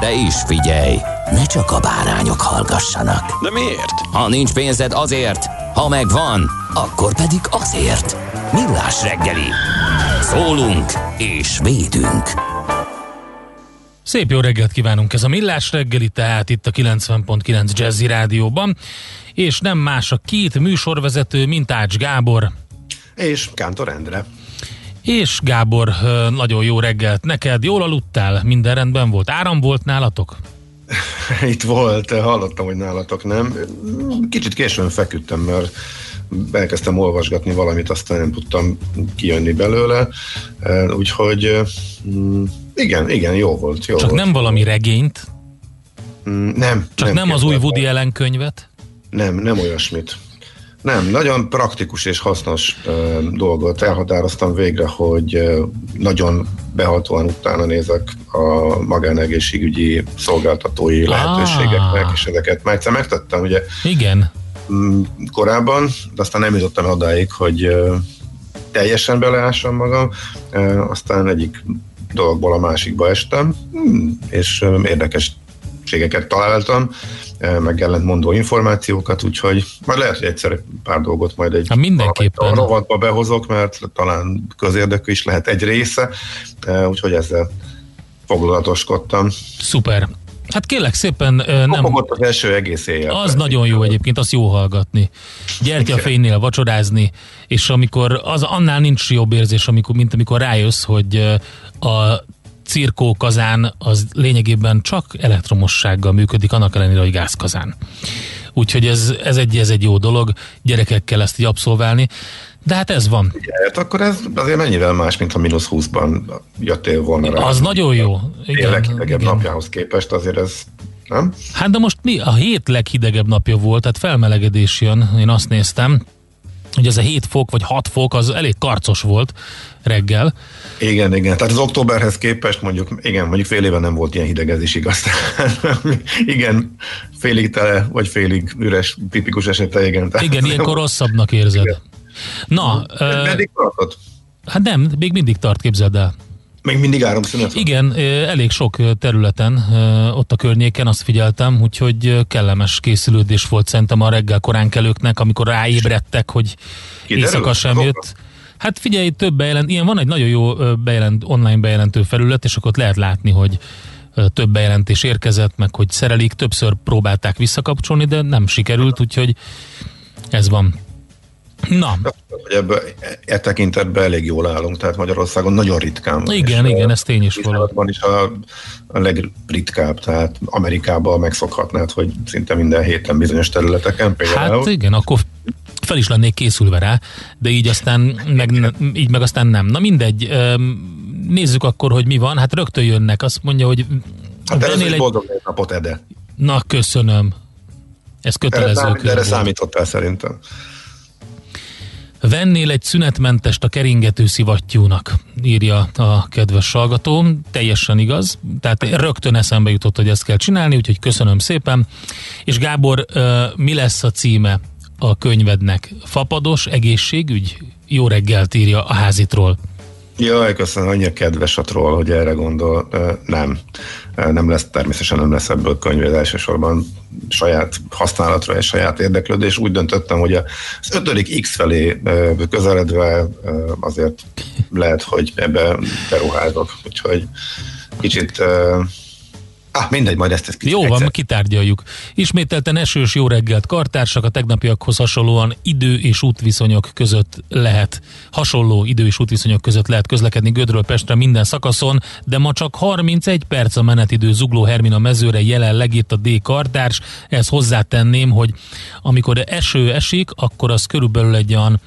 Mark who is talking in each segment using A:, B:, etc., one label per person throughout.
A: De is figyelj, ne csak a bárányok hallgassanak.
B: De miért?
A: Ha nincs pénzed azért, ha megvan, akkor pedig azért. Millás reggeli. Szólunk és védünk.
C: Szép jó reggelt kívánunk, ez a Millás reggeli, tehát itt a 90.9 Jazzy Rádióban, és nem más a két műsorvezető, mint Ács Gábor,
D: És Kántor Endre.
C: És Gábor, nagyon jó reggelt neked, jól aludtál, minden rendben volt, áram volt nálatok?
D: Itt volt, hallottam, hogy nálatok nem. Kicsit későn feküdtem, mert elkezdtem olvasgatni valamit, aztán nem tudtam kijönni belőle. Úgyhogy mm, igen, igen, jó volt. Jó
C: Csak
D: volt.
C: nem valami regényt,
D: Mm, Nem.
C: csak nem, az új. Woody Allen könyvet?
D: Nem, nem olyasmit. Nem, nagyon praktikus és hasznos uh, dolgot elhatároztam végre, hogy uh, nagyon behatóan utána nézek a magánegészségügyi szolgáltatói lehetőségeknek, és ezeket már egyszer megtettem ugye
C: Igen.
D: mm, korábban, de aztán nem jutottam odáig, hogy uh, teljesen beleássam magam, uh, aztán egyik dologból a másikba estem, mm, és uh, érdekességeket találtam, meg ellentmondó információkat, úgyhogy majd lehet, hogy egyszer pár dolgot majd egy
C: Hát mindenképpen.
D: a rovatba behozok, mert talán közérdekű is lehet egy része, uh, úgyhogy ezzel foglalatoskodtam.
C: Szuper. Hát kérlek szépen, ö, nem,
D: Kopogott az első egész éjjel.
C: az nagyon jó egyébként, azt jó hallgatni. Gyertyafénynél vacsorázni, és amikor, az annál nincs jobb érzés, amikor, mint amikor rájössz, hogy ö, a cirkókazán az lényegében csak elektromossággal működik, annak ellenére, hogy gázkazán. úgyhogy ez, ez, egy, ez egy jó dolog, gyerekekkel ezt így abszolválni. De hát ez van.
D: Hát akkor ez azért mennyivel más, mint ha mínusz 20-ban jöttél volna rá.
C: Az nagyon jó.
D: Igen, legjobb napjához képest azért ez nem?
C: Hát de most mi? A hét leghidegebb napja volt, tehát felmelegedés jön, én azt néztem, hogy ez a 7 fok vagy 6 fok az elég karcos volt reggel.
D: Igen, igen. Tehát az októberhez képest mondjuk, igen, mondjuk fél éve nem volt ilyen hideg, ez is igaz. igen, félig tele, vagy félig üres, tipikus esete, igen.
C: Tehát igen, ilyenkor rosszabbnak érzed. Igen. Na.
D: Meddig tartott?
C: Hát nem, még mindig tart, képzeld el.
D: Még mindig áramszünet
C: Igen, elég sok területen ott a környéken azt figyeltem, úgyhogy kellemes készülődés volt szerintem a reggel korán kelőknek, amikor ráébredtek, hogy Kiderül? éjszaka sem jött. Hát figyelj, több bejelent, ilyen van egy nagyon jó bejelent, online bejelentő felület, és akkor ott lehet látni, hogy több bejelentés érkezett, meg hogy szerelik, többször próbálták visszakapcsolni, de nem sikerült, úgyhogy ez van. Na.
D: Hogy ebbe, e tekintetben elég jól állunk, tehát Magyarországon nagyon ritkán
C: van. Igen, igen, a, ez tény is
D: való. is a, a legritkább, tehát Amerikában megszokhatnád, hogy szinte minden héten bizonyos területeken
C: például. Hát igen, akkor fel is lennék készülve rá, de így aztán meg, így meg aztán nem. Na mindegy, nézzük akkor, hogy mi van. Hát rögtön jönnek, azt mondja, hogy...
D: Hát egy boldog napot, Ede.
C: Na, köszönöm. Ez kötelező.
D: Erre, erre számítottál szerintem.
C: Vennél egy szünetmentest a keringető szivattyúnak, írja a kedves hallgató. Teljesen igaz. Tehát rögtön eszembe jutott, hogy ezt kell csinálni, úgyhogy köszönöm szépen. És Gábor, mi lesz a címe a könyvednek? Fapados egészségügy? Jó reggelt írja a házitról.
D: Jaj, köszönöm, annyira kedves a troll, hogy erre gondol. Nem. Nem lesz, természetesen nem lesz ebből könyv, elsősorban saját használatra és saját érdeklődés. Úgy döntöttem, hogy az ötödik X felé közeledve azért lehet, hogy ebbe beruházok. Úgyhogy kicsit Ah, mindegy, majd ezt, ezt
C: Jó van, kitárgyaljuk. Ismételten esős jó reggelt kartársak, a tegnapiakhoz hasonlóan idő és útviszonyok között lehet, hasonló idő és útviszonyok között lehet közlekedni Gödről Pestre minden szakaszon, de ma csak 31 perc a menetidő Zugló Hermina mezőre jelenleg itt a D kartárs. Ezt hozzátenném, hogy amikor eső esik, akkor az körülbelül egy olyan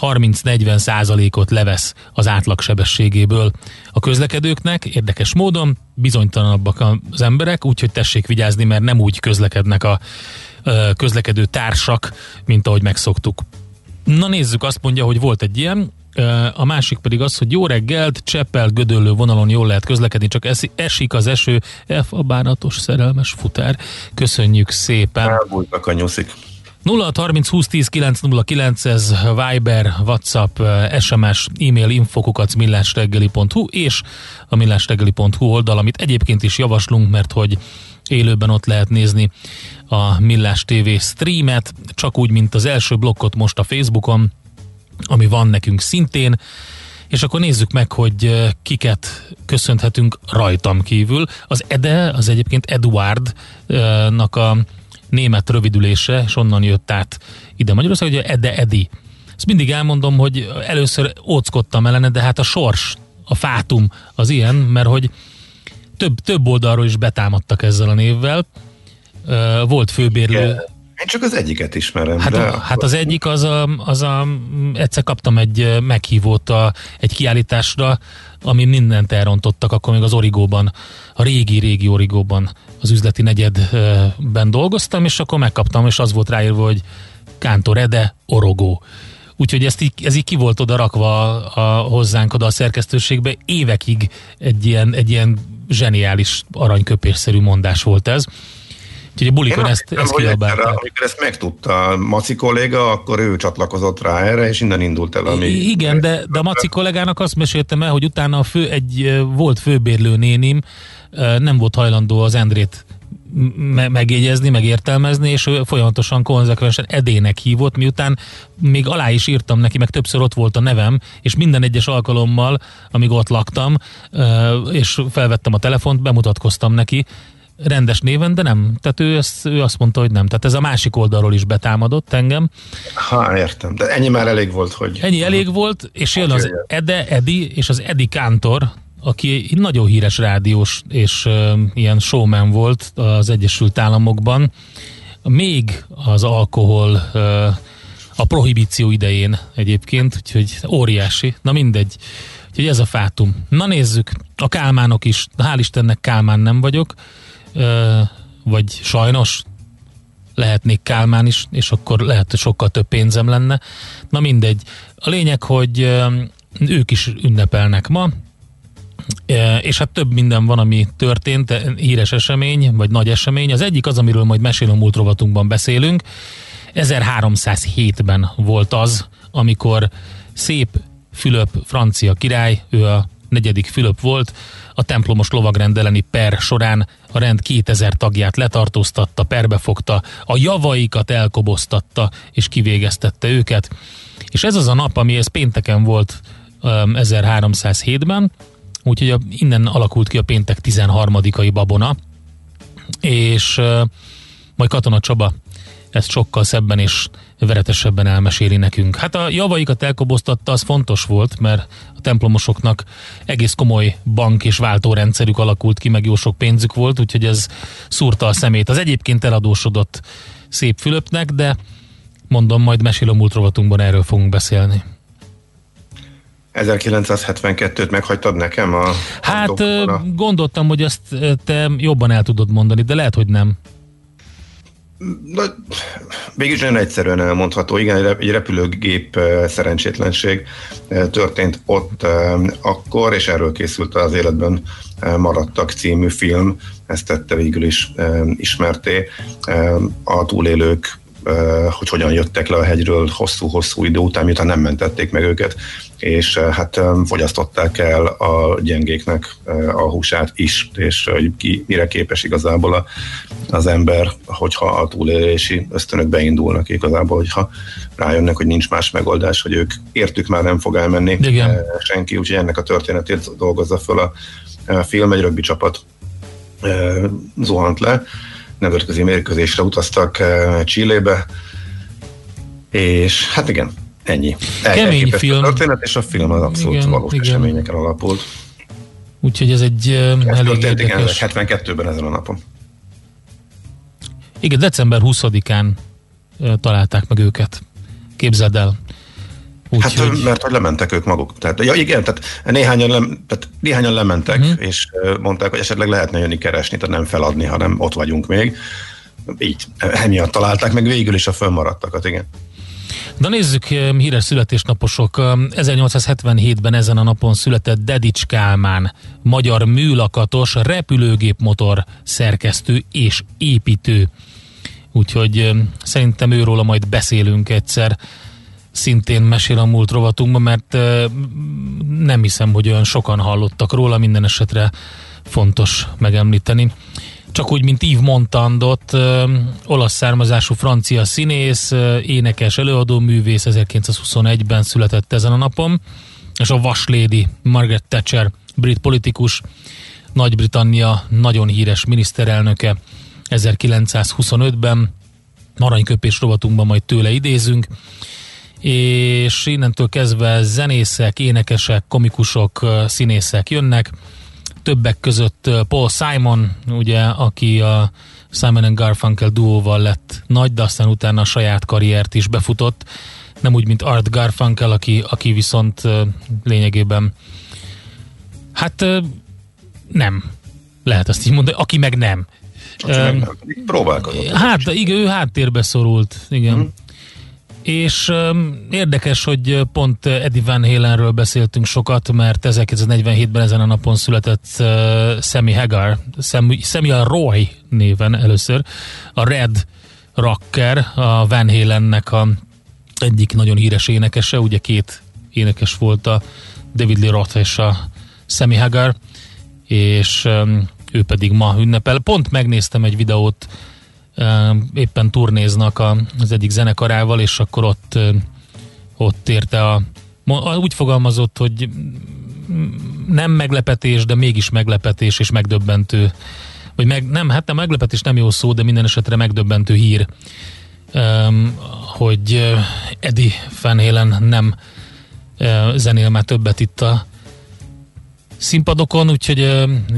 C: 30-40 százalékot levesz az átlagsebességéből a közlekedőknek. Érdekes módon bizonytalanabbak az emberek, úgyhogy tessék vigyázni, mert nem úgy közlekednek a közlekedő társak, mint ahogy megszoktuk. Na nézzük, azt mondja, hogy volt egy ilyen, a másik pedig az, hogy jó reggelt, Cseppel gödöllő vonalon jól lehet közlekedni, csak esik az eső, F a bánatos szerelmes futár. Köszönjük szépen.
D: Elbújtak a nyuszik.
C: 0630 20 10 909 ez Viber, WhatsApp, SMS, e-mail infokukat millásreggeli.hu és a millásreggeli.hu oldal, amit egyébként is javaslunk, mert hogy élőben ott lehet nézni a Millás TV streamet, csak úgy, mint az első blokkot most a Facebookon, ami van nekünk szintén, és akkor nézzük meg, hogy kiket köszönhetünk rajtam kívül. Az Ede, az egyébként Eduardnak a német rövidülése, és onnan jött át ide Magyarország, hogy Ede Edi. Ezt mindig elmondom, hogy először óckodtam ellene, de hát a sors, a fátum az ilyen, mert hogy több, több oldalról is betámadtak ezzel a névvel. Volt főbérlő.
D: Én csak az egyiket ismerem.
C: Hát, de hát az egyik az a, az a, egyszer kaptam egy meghívót a, egy kiállításra, ami mindent elrontottak, akkor még az Origóban, a régi-régi Origóban, az üzleti negyedben dolgoztam, és akkor megkaptam, és az volt ráírva, hogy Kántor Ede, Orogó. Úgyhogy ezt így, ez így ki volt oda rakva a, a, hozzánk oda a szerkesztőségbe. Évekig egy ilyen, egy ilyen zseniális aranyköpésszerű mondás volt ez. Úgyhogy a bulikon Én ezt, ezt kiabálták.
D: Amikor ezt megtudta a Maci kolléga, akkor ő csatlakozott rá erre, és innen indult el. Ami
C: Igen, de, de a Maci kollégának azt meséltem el, hogy utána a fő, egy volt főbérlő nénim, nem volt hajlandó az Endrét megjegyezni, megértelmezni, és ő folyamatosan konzekvensen edének hívott, miután még alá is írtam neki, meg többször ott volt a nevem, és minden egyes alkalommal, amíg ott laktam, és felvettem a telefont, bemutatkoztam neki, rendes néven, de nem. Tehát ő, ezt, ő azt mondta, hogy nem. Tehát ez a másik oldalról is betámadott engem.
D: Ha, értem. De ennyi már elég volt, hogy...
C: Ennyi elég volt, és jön az Ede, Edi, és az Edi Kántor, aki nagyon híres rádiós és ilyen showman volt az Egyesült Államokban, még az alkohol a prohibíció idején egyébként, úgyhogy óriási. Na mindegy. Úgyhogy ez a fátum. Na nézzük, a Kálmánok is, hál' Istennek Kálmán nem vagyok, vagy sajnos lehetnék Kálmán is, és akkor lehet, hogy sokkal több pénzem lenne. Na mindegy. A lényeg, hogy ők is ünnepelnek ma, és hát több minden van, ami történt, híres esemény, vagy nagy esemény. Az egyik az, amiről majd mesélő múlt rovatunkban beszélünk. 1307-ben volt az, amikor szép Fülöp francia király, ő a negyedik Fülöp volt, a templomos lovagrend elleni per során a rend 2000 tagját letartóztatta, perbefogta, a javaikat elkoboztatta és kivégeztette őket. És ez az a nap, ami ez pénteken volt 1307-ben, úgyhogy a, innen alakult ki a péntek 13-ai babona, és uh, majd Katona Csaba ezt sokkal szebben és veretesebben elmeséli nekünk. Hát a javaikat elkoboztatta, az fontos volt, mert a templomosoknak egész komoly bank és váltórendszerük alakult ki, meg jó sok pénzük volt, úgyhogy ez szúrta a szemét. Az egyébként eladósodott szép Fülöpnek, de mondom, majd mesélő múlt rovatunkban erről fogunk beszélni.
D: 1972-t meghagytad nekem a...
C: Hát a gondoltam, hogy ezt te jobban el tudod mondani, de lehet, hogy nem.
D: Na, mégis nagyon egyszerűen elmondható. Igen, egy repülőgép szerencsétlenség történt ott akkor, és erről készült az életben maradtak című film. Ezt tette végül is ismerté. A túlélők hogy hogyan jöttek le a hegyről hosszú-hosszú idő után, miután nem mentették meg őket, és hát fogyasztották el a gyengéknek a húsát is, és hogy ki mire képes igazából a, az ember, hogyha a túlélési ösztönök beindulnak igazából, hogyha rájönnek, hogy nincs más megoldás, hogy ők értük már nem fog elmenni Igen. senki, úgyhogy ennek a történetét dolgozza föl a, a film, egy rögbi csapat zuhant le, nemzetközi mérkőzésre utaztak Csillébe, és hát igen, ennyi.
C: Kemény film. A
D: történet, és a film az abszolút igen, valós igen. eseményeken alapult.
C: Úgyhogy ez egy ez elég érdekes.
D: Igen, 72-ben ezen a napon.
C: Igen, december 20-án találták meg őket. Képzeld el.
D: Úgy, hát, hogy... mert hogy lementek ők maguk. Tehát, ja, igen, tehát néhányan, lem, tehát néhányan lementek, uh-huh. és mondták, hogy esetleg lehetne jönni keresni, tehát nem feladni, hanem ott vagyunk még. Így, emiatt találták meg végül is a fönnmaradtakat, igen.
C: De nézzük, híres születésnaposok. 1877-ben ezen a napon született Dedics Kálmán, magyar műlakatos repülőgépmotor szerkesztő és építő. Úgyhogy szerintem őróla majd beszélünk egyszer szintén mesél a múlt rovatunkban, mert nem hiszem, hogy olyan sokan hallottak róla, minden esetre fontos megemlíteni. Csak úgy, mint Yves Montandot, olasz származású francia színész, énekes, előadó művész 1921-ben született ezen a napon, és a vaslédi Margaret Thatcher, brit politikus, Nagy-Britannia nagyon híres miniszterelnöke. 1925-ben, aranyköpés rovatunkban majd tőle idézünk, és innentől kezdve zenészek, énekesek, komikusok, színészek jönnek, többek között Paul Simon, ugye, aki a Simon and Garfunkel duóval lett nagy, de aztán utána a saját karriert is befutott, nem úgy, mint Art Garfunkel, aki, aki viszont lényegében hát nem, lehet azt így mondani, aki meg nem.
D: Aki um, meg nem. Próbálkozott.
C: Hát, igen, ő háttérbe szorult, igen. Hmm. És um, érdekes, hogy pont Eddie Van Halenről beszéltünk sokat, mert 1947-ben ezen a napon született uh, Sammy Hagar, Sammy, Samuel Roy néven először, a Red Rocker, a Van Halennek a egyik nagyon híres énekese, ugye két énekes volt a David Lee Roth és a Sammy Hagar, és um, ő pedig ma ünnepel. Pont megnéztem egy videót éppen turnéznak az egyik zenekarával, és akkor ott, ott érte a, úgy fogalmazott, hogy nem meglepetés, de mégis meglepetés és megdöbbentő, vagy meg, nem, hát nem meglepetés nem jó szó, de minden esetre megdöbbentő hír, hogy Eddie Van nem zenél már többet itt a színpadokon, úgyhogy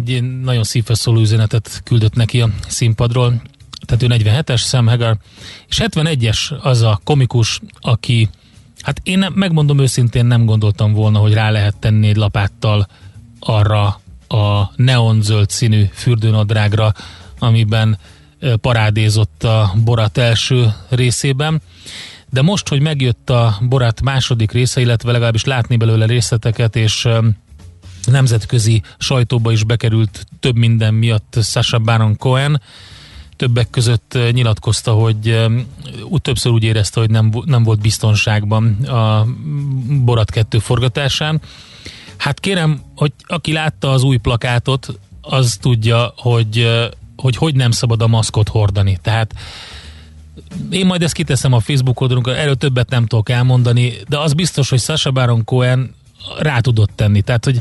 C: egy nagyon szívhez szóló üzenetet küldött neki a színpadról tehát ő 47-es, Sam Hagar, és 71-es az a komikus, aki, hát én nem, megmondom őszintén, nem gondoltam volna, hogy rá lehet tenni egy lapáttal arra a neonzöld színű fürdőnadrágra, amiben parádézott a Borat első részében. De most, hogy megjött a Borat második része, illetve legalábbis látni belőle részleteket, és nemzetközi sajtóba is bekerült több minden miatt Sasha Baron Cohen, többek között nyilatkozta, hogy úgy többször úgy érezte, hogy nem, nem volt biztonságban a Borat 2 forgatásán. Hát kérem, hogy aki látta az új plakátot, az tudja, hogy hogy, hogy nem szabad a maszkot hordani. Tehát én majd ezt kiteszem a Facebook oldalunkra, erről többet nem tudok elmondani, de az biztos, hogy Sasha Baron Cohen rá tudott tenni. Tehát, hogy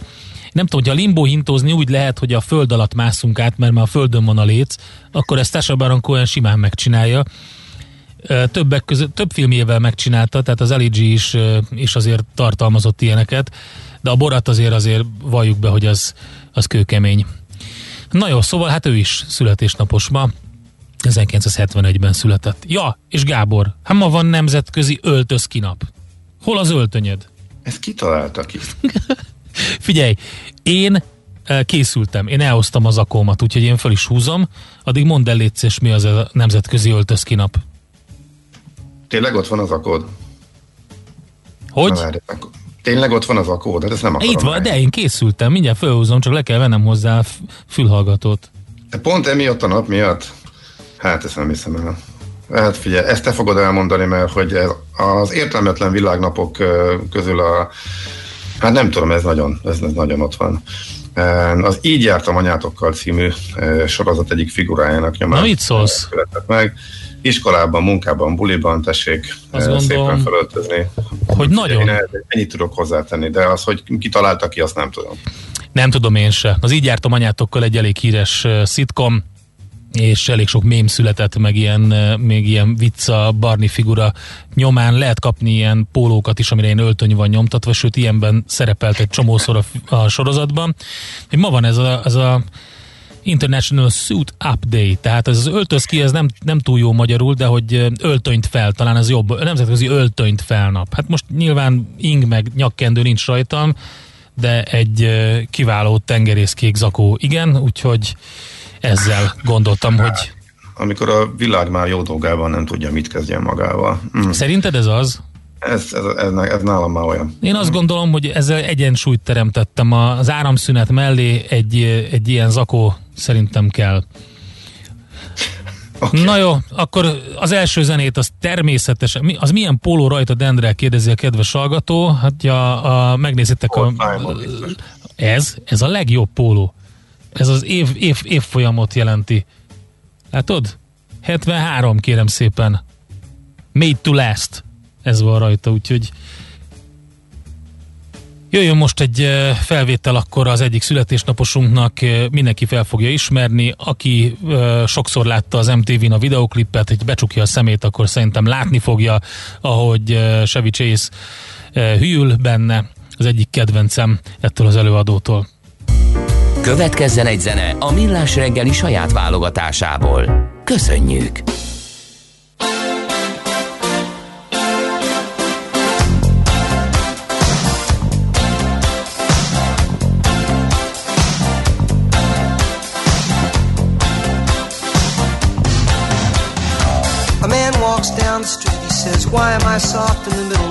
C: nem tudom, hogy a limbo hintózni úgy lehet, hogy a föld alatt mászunk át, mert már a földön van a léc, akkor ezt Sasha Baron Cohen simán megcsinálja. Többek között, több filmjével megcsinálta, tehát az LG is, is azért tartalmazott ilyeneket, de a Borat azért azért valljuk be, hogy az, az kőkemény. Na jó, szóval hát ő is születésnapos ma. 1971-ben született. Ja, és Gábor, hát ma van nemzetközi öltözkinap. Hol az öltönyöd?
D: Ezt kitalálta ki.
C: Figyelj, én készültem, én elhoztam az akómat, úgyhogy én fel is húzom, addig mondd el létszés, mi az a nemzetközi öltözkinap.
D: Tényleg ott van az akód?
C: Hogy?
D: Na, Tényleg ott van az akód? Hát ezt nem akarom
C: Itt van, de én készültem, mindjárt felhúzom, csak le kell vennem hozzá a fülhallgatót.
D: De pont emiatt a nap miatt? Hát ezt nem hiszem el. Hát figyelj, ezt te fogod elmondani, mert hogy ez az értelmetlen világnapok közül a Hát nem tudom, ez nagyon, ez, ez nagyon ott van. Az Így jártam anyátokkal című sorozat egyik figurájának nyomán.
C: Na, mit szólsz?
D: meg. Iskolában, munkában, buliban tessék Azt szépen gondolom, felöltözni.
C: Hogy nagyon. Én
D: ennyit tudok hozzátenni, de az, hogy ki találta ki, azt nem tudom.
C: Nem tudom én se. Az Így jártam anyátokkal egy elég híres szitkom, és elég sok mém született, meg ilyen, még ilyen vicca, Barney figura nyomán lehet kapni ilyen pólókat is, amire én öltöny van nyomtatva, sőt ilyenben szerepelt egy csomószor a, a sorozatban. Ma van ez a, ez a International Suit Up Day, tehát ez az öltözki, ez nem, nem túl jó magyarul, de hogy öltönyt fel, talán ez jobb, nemzetközi öltönyt felnap. Hát most nyilván ing meg nyakkendő nincs rajtam, de egy kiváló tengerészkék zakó igen, úgyhogy ezzel gondoltam, hogy...
D: Amikor a világ már jó dolgában nem tudja, mit kezdjen magával.
C: Mm. Szerinted ez az?
D: Ez, ez, ez, ez nálam már olyan.
C: Én azt gondolom, hogy ezzel egyensúlyt teremtettem. Az áramszünet mellé egy, egy ilyen zakó szerintem kell. Okay. Na jó, akkor az első zenét az természetesen, az milyen póló rajta Dendre, kérdezi a kedves hallgató. Hát ja, a, megnézitek a, ez, ez a legjobb póló. Ez az év, év, évfolyamot jelenti. Látod? 73 kérem szépen. Made to last. Ez van rajta, úgyhogy Jöjjön most egy felvétel akkor az egyik születésnaposunknak, mindenki fel fogja ismerni, aki sokszor látta az MTV-n a videoklipet, hogy becsukja a szemét, akkor szerintem látni fogja, ahogy Chevy Chase hűl benne, az egyik kedvencem ettől az előadótól.
A: Következzen egy zene a Millás reggeli saját válogatásából. Köszönjük!
E: A man walks down the street, he says, Why am I soft in the middle?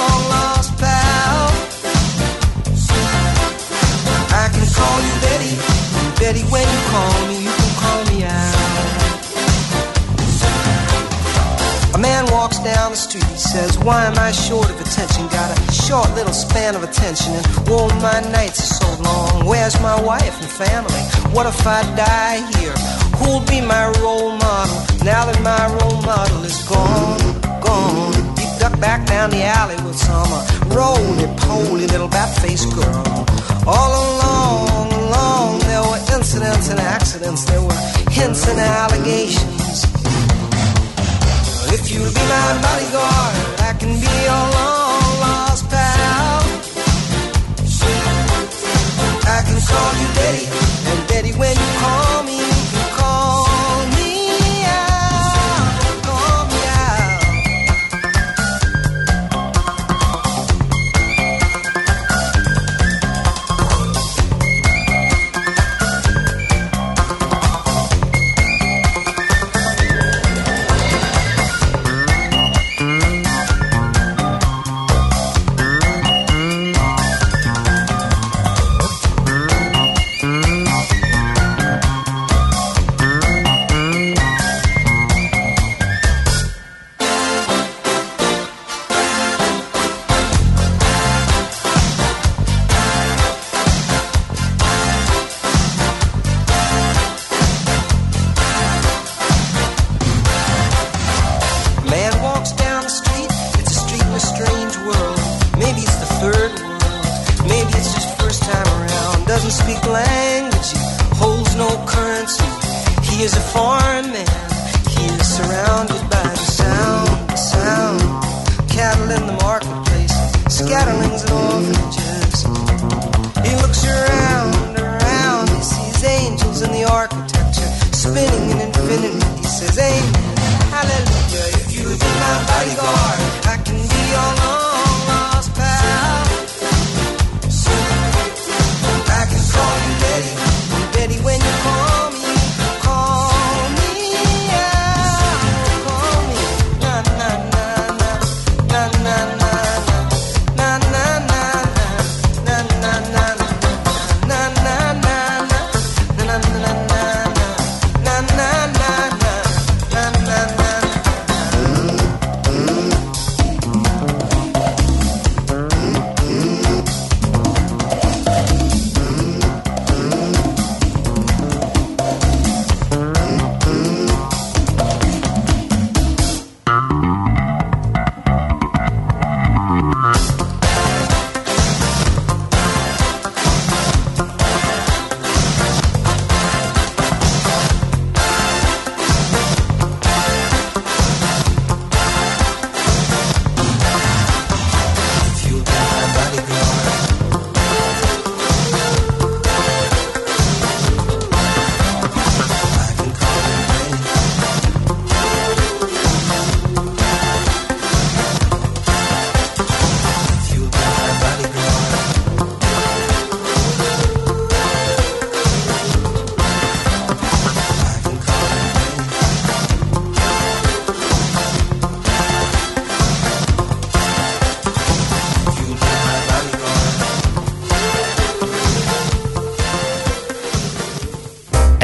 E: call you Betty, Betty. When you call me, you can call me out. A man walks down the street, he says, Why am I short of attention? Got a short little span of attention. And oh, my nights are so long. Where's my wife and family? What if I die here? Who'll be my role model now that my role model is gone, gone? Duck back down the alley with some uh, roly-poly little bat-faced girl. All along, along, there were incidents and accidents. There were hints and allegations. If you'll be my bodyguard, I can be your long lost pal. I can call you Daddy, and Daddy, when you call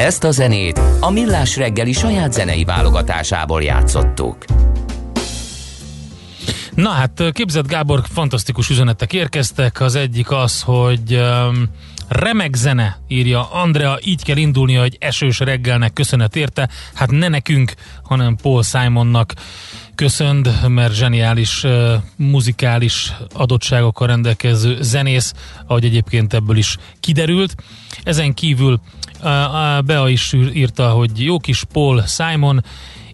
A: Ezt a zenét a Millás reggeli saját zenei válogatásából játszottuk.
C: Na hát képzett Gábor, fantasztikus üzenetek érkeztek. Az egyik az, hogy um, remek zene, írja Andrea, így kell indulnia, hogy esős reggelnek köszönet érte. Hát ne nekünk, hanem Paul Simonnak köszönd, mert zseniális uh, muzikális adottságokkal rendelkező zenész, ahogy egyébként ebből is kiderült. Ezen kívül Bea is írta, hogy jó kis Paul Simon,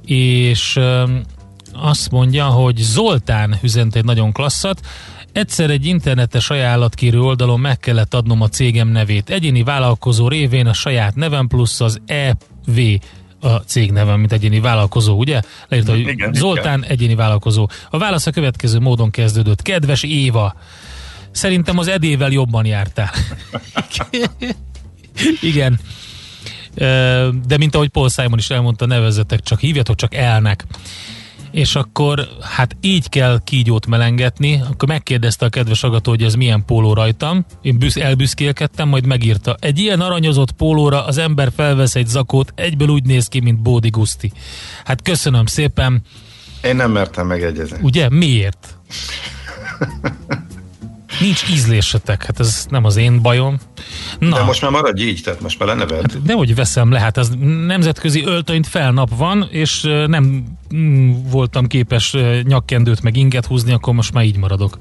C: és azt mondja, hogy Zoltán üzent egy nagyon klasszat, Egyszer egy internetes ajánlatkérő oldalon meg kellett adnom a cégem nevét. Egyéni vállalkozó révén a saját nevem plusz az EV a cég nevem, mint egyéni vállalkozó, ugye? Leírta, hogy
D: Igen,
C: Zoltán
D: igen.
C: egyéni vállalkozó. A válasz a következő módon kezdődött. Kedves Éva, szerintem az Edével jobban jártál. Igen. De mint ahogy Paul Simon is elmondta, nevezzetek csak, hívjatok csak elnek. És akkor hát így kell kígyót melengetni, akkor megkérdezte a kedves agató, hogy ez milyen póló rajtam. Én büsz, elbüszkélkedtem, majd megírta. Egy ilyen aranyozott pólóra az ember felvesz egy zakót, egyből úgy néz ki, mint Bódi Guszti. Hát köszönöm szépen.
D: Én nem mertem megegyezni.
C: Ugye? Miért? Nincs ízlésetek, hát ez nem az én bajom.
D: Na. De most már maradj így, tehát most már leneved. Hát
C: de hogy veszem le, hát ez nemzetközi öltönyt felnap van, és nem mm, voltam képes nyakkendőt meg inget húzni, akkor most már így maradok.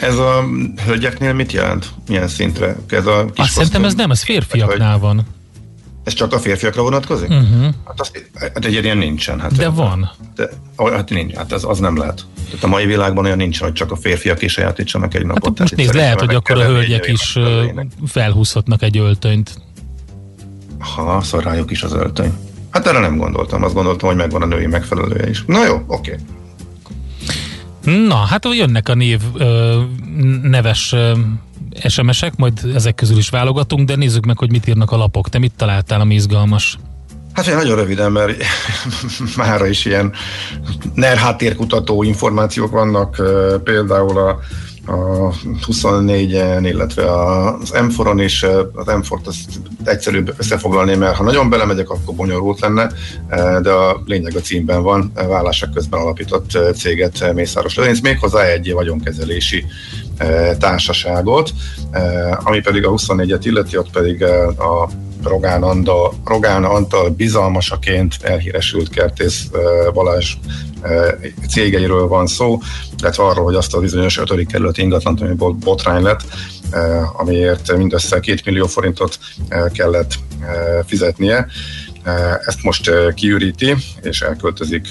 D: Ez a hölgyeknél mit jelent? Milyen szintre?
C: Ez a kis Azt szerintem ez nem, ez férfiaknál van.
D: Ez csak a férfiakra vonatkozik? Uh-huh. Hát, az, hát egy ilyen nincsen. Hát
C: de van.
D: De, hát nincs, hát ez, az nem lehet. Tehát a mai világban olyan nincsen, hogy csak a férfiak is sajátítsanak egy napot. Hát
C: most nézd, lehet, hogy akkor a hölgyek is felhúzhatnak egy öltönyt.
D: Ha, szóval rájuk is az öltöny. Hát erre nem gondoltam, azt gondoltam, hogy megvan a női megfelelője is. Na jó, oké. Okay.
C: Na, hát jönnek a név ö, neves ö, SMS-ek, majd ezek közül is válogatunk, de nézzük meg, hogy mit írnak a lapok. Te mit találtál, ami izgalmas?
D: Hát nagyon röviden, mert mára is ilyen NER háttérkutató információk vannak, például a a 24-en, illetve az M4-on is, az M4-t azt egyszerűbb összefoglalni, mert ha nagyon belemegyek, akkor bonyolult lenne, de a lényeg a címben van, vállások közben alapított céget Mészáros Lőrinc, méghozzá egy vagyonkezelési társaságot, ami pedig a 24-et illeti, ott pedig a Rogán, Anda, Rogán Antal bizalmasaként elhíresült Kertész Balázs cégeiről van szó, illetve arról, hogy azt a bizonyos 5. kerületi ingatlant, ami botrány lett, amiért mindössze 2 millió forintot kellett fizetnie. Ezt most kiüríti, és elköltözik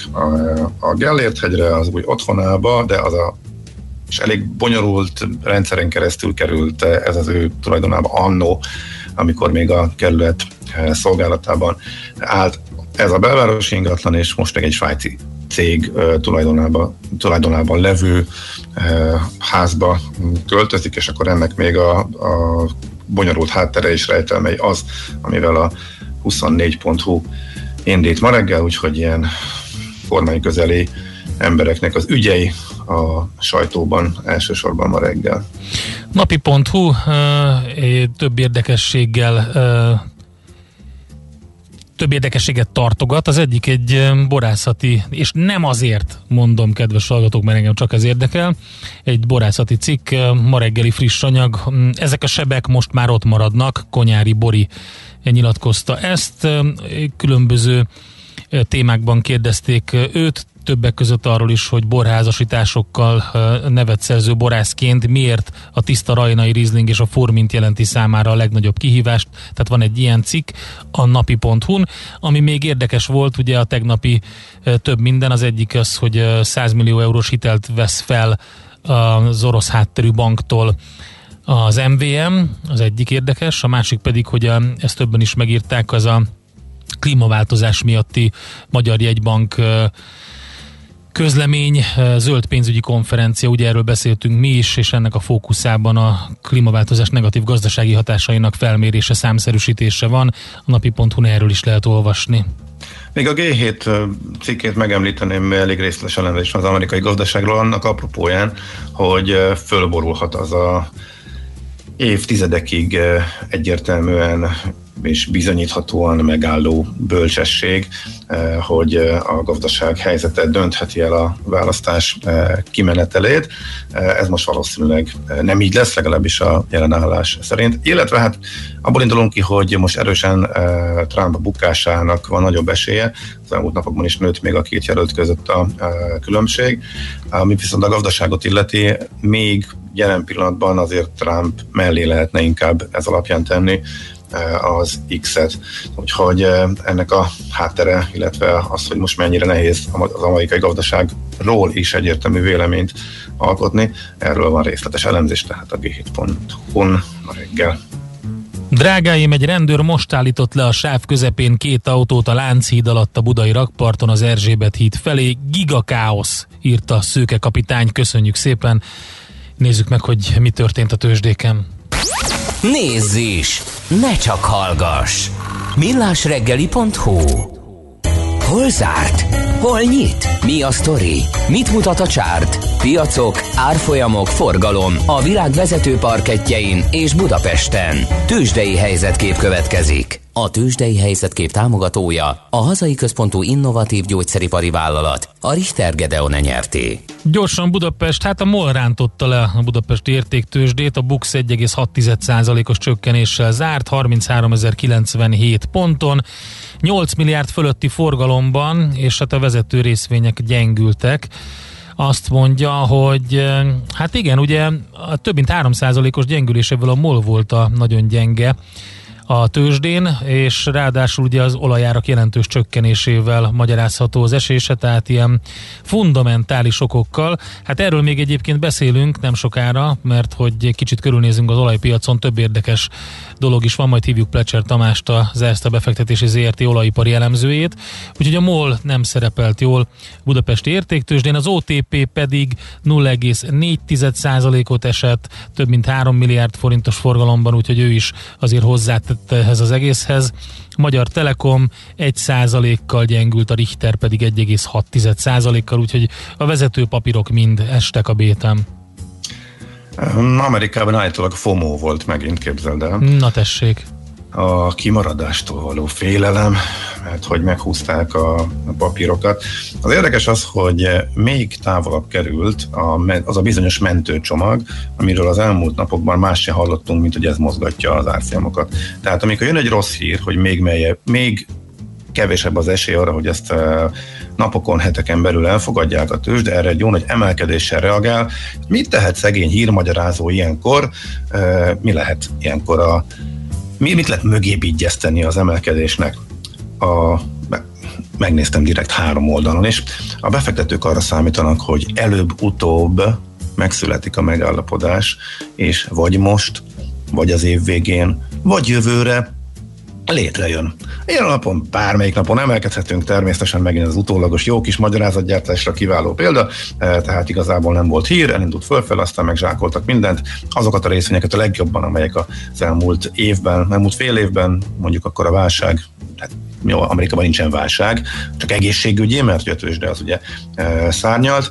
D: a Gellért hegyre, az új otthonába, de az a és elég bonyolult rendszeren keresztül került ez az ő tulajdonába annó, amikor még a kerület szolgálatában állt. Ez a belvárosi ingatlan, és most meg egy svájci cég tulajdonában, tulajdonában levő házba költözik, és akkor ennek még a, a bonyolult háttere és rejtelmei az, amivel a 24.hu indít ma reggel, úgyhogy ilyen kormány közeli embereknek az ügyei a sajtóban elsősorban ma reggel.
C: Napi.hu több érdekességgel több érdekességet tartogat. Az egyik egy borászati, és nem azért mondom, kedves hallgatók, mert engem csak ez érdekel, egy borászati cikk, ma reggeli friss anyag. Ezek a sebek most már ott maradnak, Konyári Bori nyilatkozta ezt. Különböző témákban kérdezték őt, többek között arról is, hogy borházasításokkal nevet szerző borászként miért a tiszta rajnai rizling és a formint jelenti számára a legnagyobb kihívást. Tehát van egy ilyen cikk a napi.hu-n, ami még érdekes volt, ugye a tegnapi több minden, az egyik az, hogy 100 millió eurós hitelt vesz fel az orosz hátterű banktól az MVM, az egyik érdekes, a másik pedig, hogy a, ezt többen is megírták, az a klímaváltozás miatti Magyar Jegybank közlemény, eh, zöld pénzügyi konferencia, ugye erről beszéltünk mi is, és ennek a fókuszában a klímaváltozás negatív gazdasági hatásainak felmérése, számszerűsítése van. A napi.hu erről is lehet olvasni.
D: Még a G7 eh, cikkét megemlíteném elég részletes elemzés az amerikai gazdaságról, annak apropóján, hogy eh, fölborulhat az a évtizedekig egyértelműen és bizonyíthatóan megálló bölcsesség, eh, hogy eh, a gazdaság helyzete döntheti el a választás eh, kimenetelét. Ez most valószínűleg nem így lesz, legalábbis a jelenállás szerint. Illetve hát abból indulunk ki, hogy most erősen Trump bukásának van nagyobb esélye. Az elmúlt napokban is nőtt még a két jelölt között a különbség. Ami viszont a gazdaságot illeti, még jelen pillanatban azért Trump mellé lehetne inkább ez alapján tenni, az X-et. Úgyhogy ennek a háttere, illetve az, hogy most mennyire nehéz az amerikai gazdaságról is egyértelmű véleményt alkotni, erről van részletes elemzés, tehát a g7.hu-n a reggel.
C: Drágáim, egy rendőr most állított le a sáv közepén két autót a Lánchíd alatt a budai rakparton az Erzsébet híd felé. Gigakáosz, írta Szőke kapitány. Köszönjük szépen. Nézzük meg, hogy mi történt a tőzsdéken.
A: Nézz is! Ne csak hallgass! millásreggeli.hu Hol zárt? Hol nyit? Mi a sztori? Mit mutat a csárt? Piacok, árfolyamok, forgalom a világ vezető parketjein és Budapesten. Tősdei helyzetkép következik. A Tősdei helyzetkép támogatója a hazai központú innovatív gyógyszeripari vállalat, a Richter Gedeon nyerté.
C: Gyorsan Budapest, hát a MOL rántotta le a budapesti értéktősdét, a BUX 1,6%-os csökkenéssel zárt, 33.097 ponton, 8 milliárd fölötti forgalomban, és hát a vezető részvények gyengültek azt mondja, hogy hát igen, ugye a több mint 3%-os gyengüléséből a MOL volt a nagyon gyenge a tőzsdén, és ráadásul ugye az olajárak jelentős csökkenésével magyarázható az esése, tehát ilyen fundamentális okokkal. Hát erről még egyébként beszélünk nem sokára, mert hogy kicsit körülnézünk az olajpiacon, több érdekes dolog is van, majd hívjuk Plecser Tamást, az Erste befektetési ZRT olajipari elemzőjét. Úgyhogy a MOL nem szerepelt jól Budapesti értéktősdén, az OTP pedig 0,4%-ot esett, több mint 3 milliárd forintos forgalomban, úgyhogy ő is azért hozzátett ehhez az egészhez. Magyar Telekom 1%-kal gyengült, a Richter pedig 1,6%-kal, úgyhogy a vezető papírok mind estek a bétem.
D: Amerikában állítólag FOMO volt megint, képzeld el.
C: Na tessék.
D: A kimaradástól való félelem, mert hogy meghúzták a, a papírokat. Az érdekes az, hogy még távolabb került a, az a bizonyos mentőcsomag, amiről az elmúlt napokban más sem hallottunk, mint hogy ez mozgatja az árfolyamokat. Tehát amikor jön egy rossz hír, hogy még melye, még kevésebb az esély arra, hogy ezt napokon, heteken belül elfogadják a tőzs, de erre egy jó nagy emelkedéssel reagál. Mit tehet szegény hírmagyarázó ilyenkor? Mi lehet ilyenkor a mi, mit lehet mögé vigyeszteni az emelkedésnek? A, megnéztem direkt három oldalon, és a befektetők arra számítanak, hogy előbb-utóbb megszületik a megállapodás, és vagy most, vagy az év végén, vagy jövőre létrejön. Ilyen napon, bármelyik napon emelkedhetünk, természetesen megint az utólagos jó kis magyarázatgyártásra kiváló példa, e, tehát igazából nem volt hír, elindult fölfel, aztán megzsákoltak mindent. Azokat a részvényeket a legjobban, amelyek az elmúlt évben, elmúlt fél évben, mondjuk akkor a válság, hát jó, Amerikában nincsen válság, csak egészségügyi, mert a tőzsde az ugye e, szárnyalt.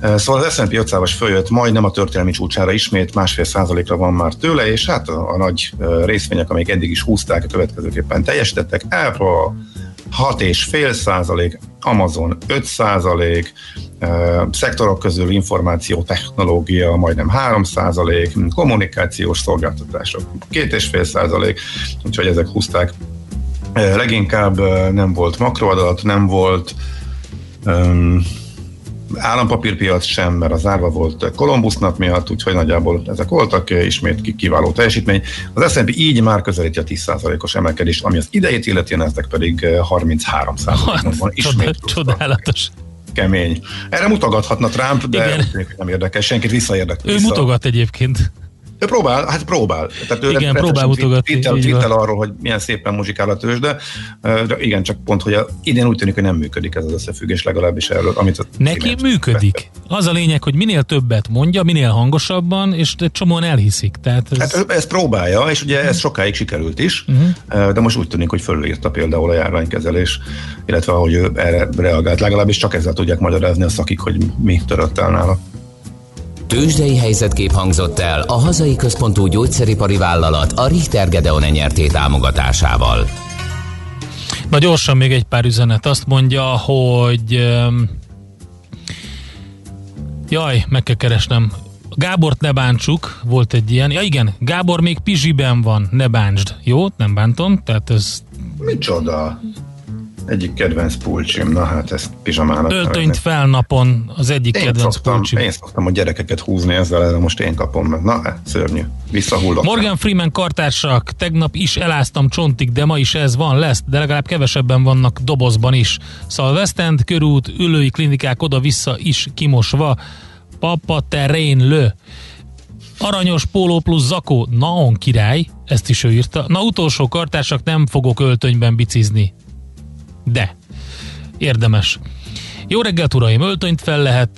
D: E, szóval az S&P 500-as följött majdnem a történelmi csúcsára ismét, másfél százalékra van már tőle, és hát a, a nagy e, részvények, amelyek eddig is húzták, a következőképpen teljesítettek. Apple 6,5 százalék, Amazon 5 százalék, szektorok közül információ, technológia majdnem 3 százalék, kommunikációs szolgáltatások 2,5 százalék, úgyhogy ezek húzták Leginkább nem volt makroadat, nem volt um, állampapírpiac sem, mert az árva volt Kolumbusz nap miatt, úgyhogy nagyjából ezek voltak, ismét kiváló teljesítmény. Az S&P így már közelíti a 10%-os emelkedést, ami az idejét illeti, ezek pedig 33
C: ban van. Ismét csodálatos.
D: Kemény. Erre mutogathatna Trump, de Igen. nem érdekes, senkit visszaérdekli.
C: Ő vissza. mutogat egyébként.
D: Ő próbál, hát próbál.
C: Tehát ő igen, próbál mutogatni.
D: Twittel arról, hogy milyen szépen muzsikál a tőzsde, de igen, csak pont, hogy a, idén úgy tűnik, hogy nem működik ez az összefüggés legalábbis erről, amit
C: Neki működik. Vette. Az a lényeg, hogy minél többet mondja, minél hangosabban, és csomóan elhiszik. Tehát
D: ez... Hát ezt próbálja, és ugye ez sokáig sikerült is, uh-huh. de most úgy tűnik, hogy fölírta például a járványkezelés, illetve ahogy ő erre reagált, legalábbis csak ezzel tudják magyarázni a szakik, hogy mi törött el nála.
A: Tőzsdei helyzetkép hangzott el a hazai központú gyógyszeripari vállalat a Richter Gedeon nyerté támogatásával.
C: Na gyorsan még egy pár üzenet. Azt mondja, hogy jaj, meg kell keresnem. Gábort ne bántsuk, volt egy ilyen. Ja igen, Gábor még Pizsiben van, ne bántsd. Jó, nem bántom, tehát ez...
D: Micsoda? Egyik kedvenc pulcsim, na hát ezt pizsamának.
C: Öltönyt fel napon az egyik én kedvenc
D: szoktam,
C: pulcsim.
D: Én szoktam a gyerekeket húzni ezzel, de most én kapom meg. Na, hát, szörnyű. Visszahullok.
C: Morgan Freeman kartársak, tegnap is eláztam csontig, de ma is ez van, lesz, de legalább kevesebben vannak dobozban is. Szóval West End, körút, ülői klinikák oda-vissza is kimosva. Papa terén lő. Aranyos póló plusz zakó, naon király, ezt is ő írta. Na utolsó kartársak, nem fogok öltönyben bicizni de érdemes. Jó reggelt, uraim! Öltönyt fel lehet,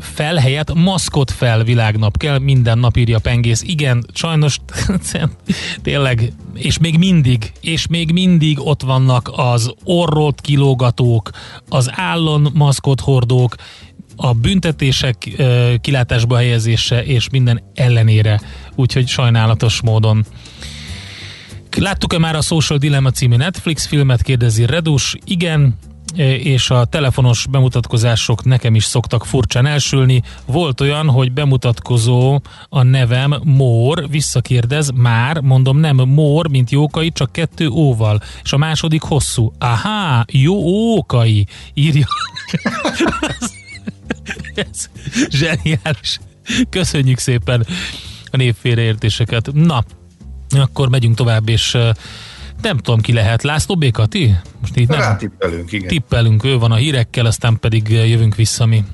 C: fel helyett maszkot fel világnap kell, minden nap írja Pengész. Igen, sajnos tényleg, és még mindig, és még mindig ott vannak az orrolt kilógatók, az állon maszkot hordók, a büntetések kilátásba helyezése és minden ellenére, úgyhogy sajnálatos módon. Láttuk-e már a Social Dilemma című Netflix filmet, kérdezi Redus. Igen, és a telefonos bemutatkozások nekem is szoktak furcsán elsülni. Volt olyan, hogy bemutatkozó a nevem Mór, visszakérdez, már, mondom nem Mór, mint Jókai, csak kettő óval, és a második hosszú. Aha, jó Ókai, írja. Ez zseniális. Köszönjük szépen a névfélreértéseket. Na, akkor megyünk tovább, és nem tudom ki lehet. László B. Kati?
D: Most így nem. Rátippelünk, igen.
C: Tippelünk, ő van a hírekkel, aztán pedig jövünk vissza mi.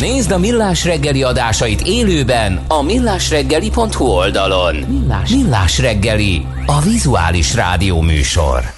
A: Nézd a Millás reggeli adásait élőben a millásreggeli.hu oldalon. Millás, Millás reggeli, a vizuális rádió műsor.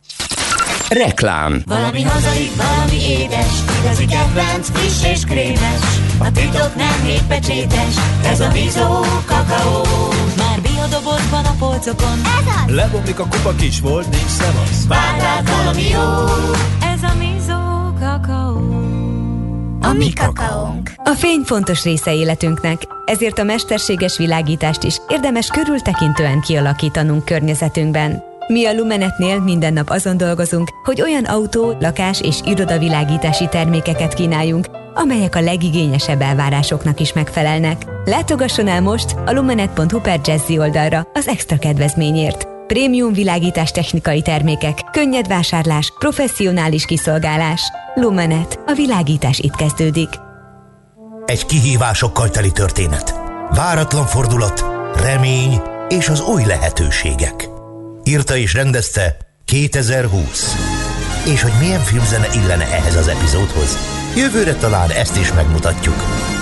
A: Reklám
F: Valami hazai, valami édes, igazi kedvenc, friss és krémes. A titok nem hétpecsétes, ez a Mizó kakaó. Már biodobozban a polcokon, ez az!
G: Lebomlik a kupa kis volt, nincs szevasz.
F: Vár rád valami jó, ez a Mizó kakaó.
H: A mi kakaónk. A fény fontos része életünknek, ezért a mesterséges világítást is érdemes körültekintően kialakítanunk környezetünkben. Mi a Lumenetnél minden nap azon dolgozunk, hogy olyan autó, lakás és irodavilágítási termékeket kínáljunk, amelyek a legigényesebb elvárásoknak is megfelelnek. Látogasson el most a lumenet.hu per Jazzy oldalra az extra kedvezményért. Prémium világítás technikai termékek, könnyed vásárlás, professzionális kiszolgálás. Lumenet. A világítás itt kezdődik.
I: Egy kihívásokkal teli történet. Váratlan fordulat, remény és az új lehetőségek. Írta és rendezte 2020. És hogy milyen filmzene illene ehhez az epizódhoz? Jövőre talán ezt is megmutatjuk.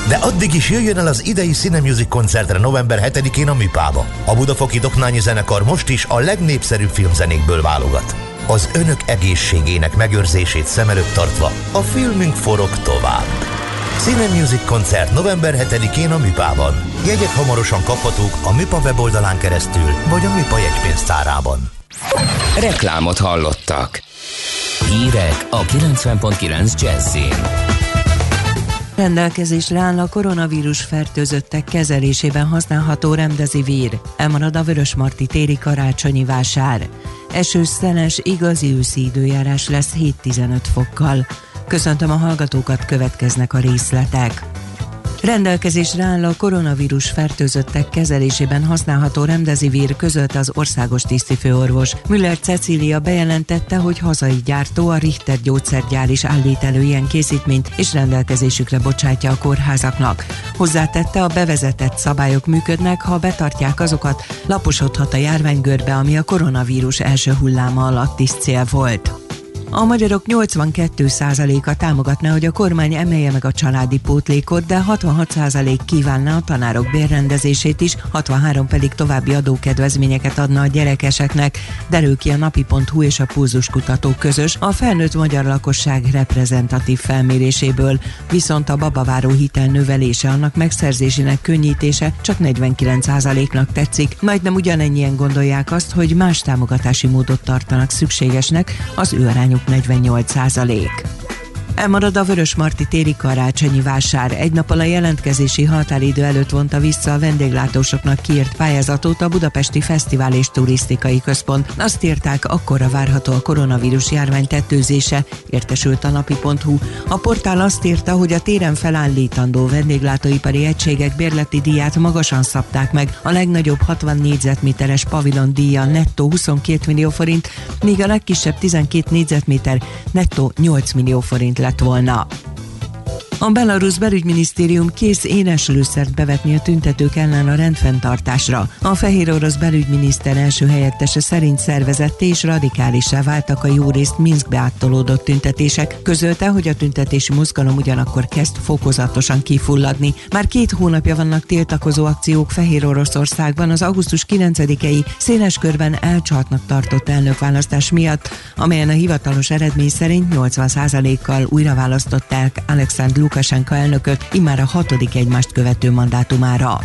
I: De addig is jöjjön el az idei Cinemusic koncertre november 7-én a Műpába. A Budafoki Doknányi Zenekar most is a legnépszerűbb filmzenékből válogat. Az önök egészségének megőrzését szem előtt tartva a filmünk forog tovább. Cine Music koncert november 7-én a Műpában. Jegyek hamarosan kaphatók a Műpa weboldalán keresztül, vagy a Műpa jegypénztárában.
A: Reklámot hallottak. Hírek a 90.9 Jazzin.
J: Rendelkezésre áll a koronavírus fertőzöttek kezelésében használható remdezivir. Elmarad a Vörösmarty téri karácsonyi vásár. Esős, szenes, igazi őszi időjárás lesz 7-15 fokkal. Köszöntöm a hallgatókat, következnek a részletek. Rendelkezésre áll a koronavírus fertőzöttek kezelésében használható remdezivir között az országos tisztifőorvos. Müller Cecília bejelentette, hogy hazai gyártó a Richter gyógyszergyár is állít elő ilyen készítményt, és rendelkezésükre bocsátja a kórházaknak. Hozzátette, a bevezetett szabályok működnek, ha betartják azokat, laposodhat a járványgörbe, ami a koronavírus első hulláma alatt is cél volt. A magyarok 82%-a támogatná, hogy a kormány emelje meg a családi pótlékot, de 66% kívánná a tanárok bérrendezését is, 63 pedig további adókedvezményeket adna a gyerekeseknek, derül ki a napi.hu és a pulzuskutató közös a felnőtt magyar lakosság reprezentatív felméréséből, viszont a babaváró hitel növelése annak megszerzésének könnyítése csak 49%-nak tetszik, majdnem ugyanennyien gondolják azt, hogy más támogatási módot tartanak szükségesnek, az ő arányuk 48 százalék. Elmarad a Vörösmarty téri karácsonyi vásár. Egy nappal a jelentkezési határidő előtt vonta vissza a vendéglátósoknak kiírt pályázatot a Budapesti Fesztivál és Turisztikai Központ. Azt írták, akkora várható a koronavírus járvány tetőzése, értesült a napi.hu. A portál azt írta, hogy a téren felállítandó vendéglátóipari egységek bérleti díját magasan szabták meg. A legnagyobb 60 négyzetméteres pavilon díja nettó 22 millió forint, míg a legkisebb 12 négyzetméter nettó 8 millió forint lett volna. A Belarus belügyminisztérium kész énes lőszert bevetni a tüntetők ellen a rendfenntartásra. A fehér orosz belügyminiszter első helyettese szerint szervezett és radikálisá váltak a jó részt Minskbe áttolódott tüntetések. Közölte, hogy a tüntetési mozgalom ugyanakkor kezd fokozatosan kifulladni. Már két hónapja vannak tiltakozó akciók Fehér Oroszországban az augusztus 9-i széles körben elcsatnak tartott elnökválasztás miatt, amelyen a hivatalos eredmény szerint 80%-kal újra választották Alexandr Lukasenka elnököt immár a hatodik egymást követő mandátumára.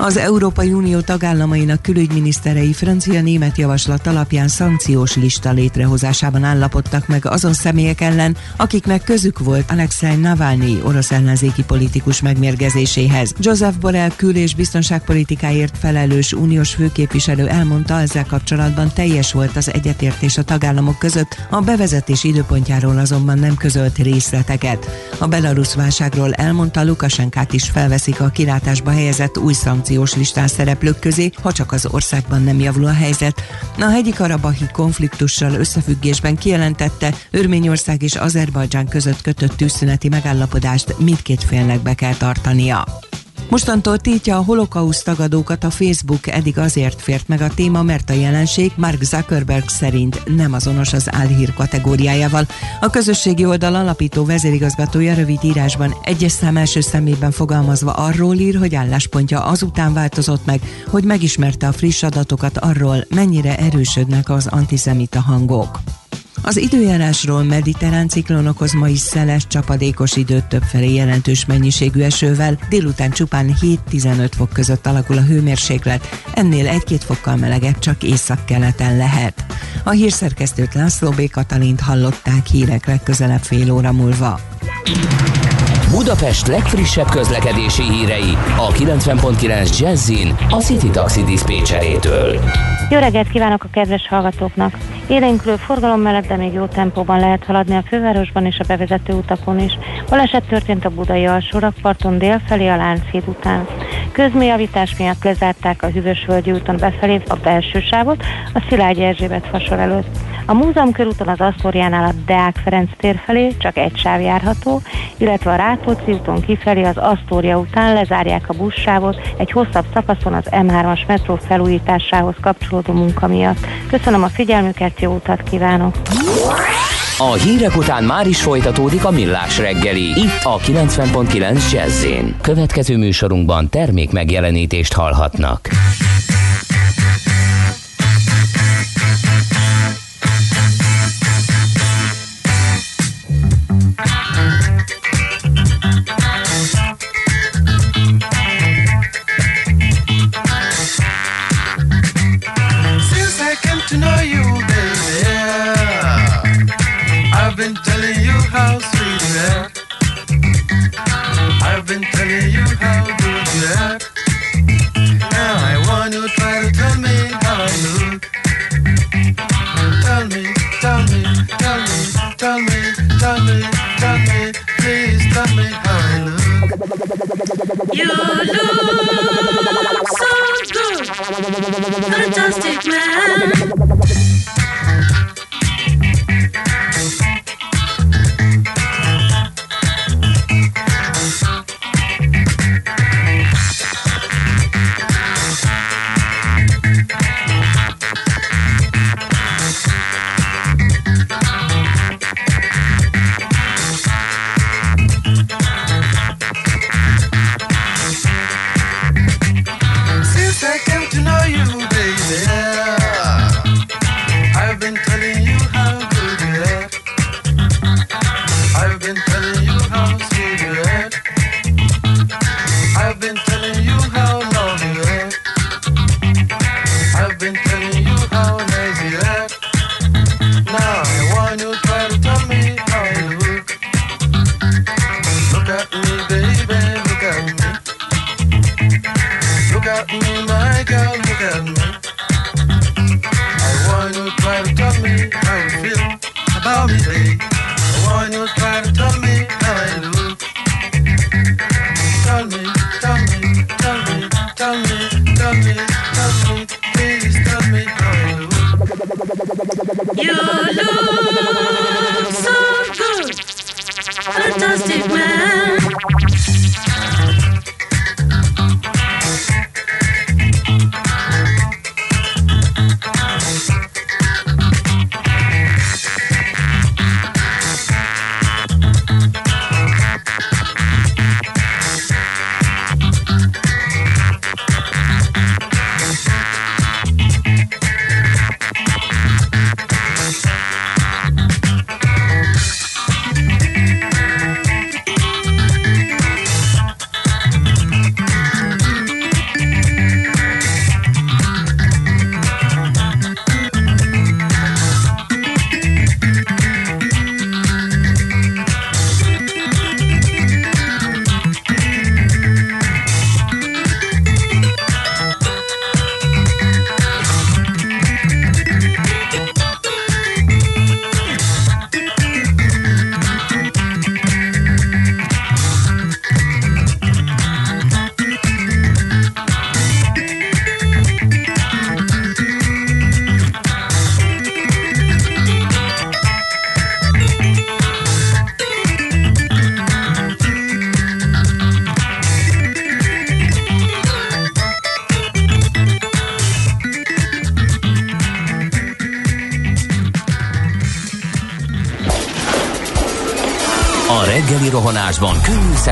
J: Az Európai Unió tagállamainak külügyminiszterei francia-német javaslat alapján szankciós lista létrehozásában állapodtak meg azon személyek ellen, akiknek közük volt Alexei Navalnyi orosz ellenzéki politikus megmérgezéséhez. Joseph Borrell kül- és biztonságpolitikáért felelős uniós főképviselő elmondta, ezzel kapcsolatban teljes volt az egyetértés a tagállamok között, a bevezetés időpontjáról azonban nem közölt részleteket. A belarusz válságról elmondta, Lukasenkát is felveszik a kilátásba helyezett új szankciót szankciós listán szereplők közé, ha csak az országban nem javul a helyzet. A hegyi karabahi konfliktussal összefüggésben kijelentette, Örményország és Azerbajdzsán között kötött tűzszüneti megállapodást mindkét félnek be kell tartania. Mostantól tiltja a holokauszt tagadókat a Facebook, eddig azért fért meg a téma, mert a jelenség Mark Zuckerberg szerint nem azonos az álhír kategóriájával. A közösségi oldal alapító vezérigazgatója rövid írásban egyes szám első szemében fogalmazva arról ír, hogy álláspontja azután változott meg, hogy megismerte a friss adatokat arról, mennyire erősödnek az antiszemita hangok. Az időjárásról mediterrán ciklon okoz ma is szeles, csapadékos időt többfelé jelentős mennyiségű esővel, délután csupán 7-15 fok között alakul a hőmérséklet, ennél egy-két fokkal melegebb csak északkeleten lehet. A hírszerkesztőt László B. Katalint hallották hírek legközelebb fél óra múlva.
A: Budapest legfrissebb közlekedési hírei a 90.9 Jazzin a City Taxi Dispécsejétől.
K: Jó reggelt kívánok a kedves hallgatóknak! Élénkülő forgalom mellett, de még jó tempóban lehet haladni a fővárosban és a bevezető utakon is. Baleset történt a budai alsórakparton délfelé a Lánchíd után. Közmélyavítás miatt lezárták a Hűvösvölgyi úton befelé a belső sávot a Szilágyi Erzsébet fasor előtt. A múzeum körúton az Asztóriánál a Deák Ferenc tér felé csak egy sáv járható, illetve a Rákóczi kifelé az Asztória után lezárják a buszsávot egy hosszabb szakaszon az M3-as metró felújításához kapcsolódó munka miatt. Köszönöm a figyelmüket, jó utat kívánok!
A: A hírek után már is folytatódik a millás reggeli, itt a 90.9 jazz Következő műsorunkban termék megjelenítést hallhatnak.
L: You look
F: so good, fantastic man.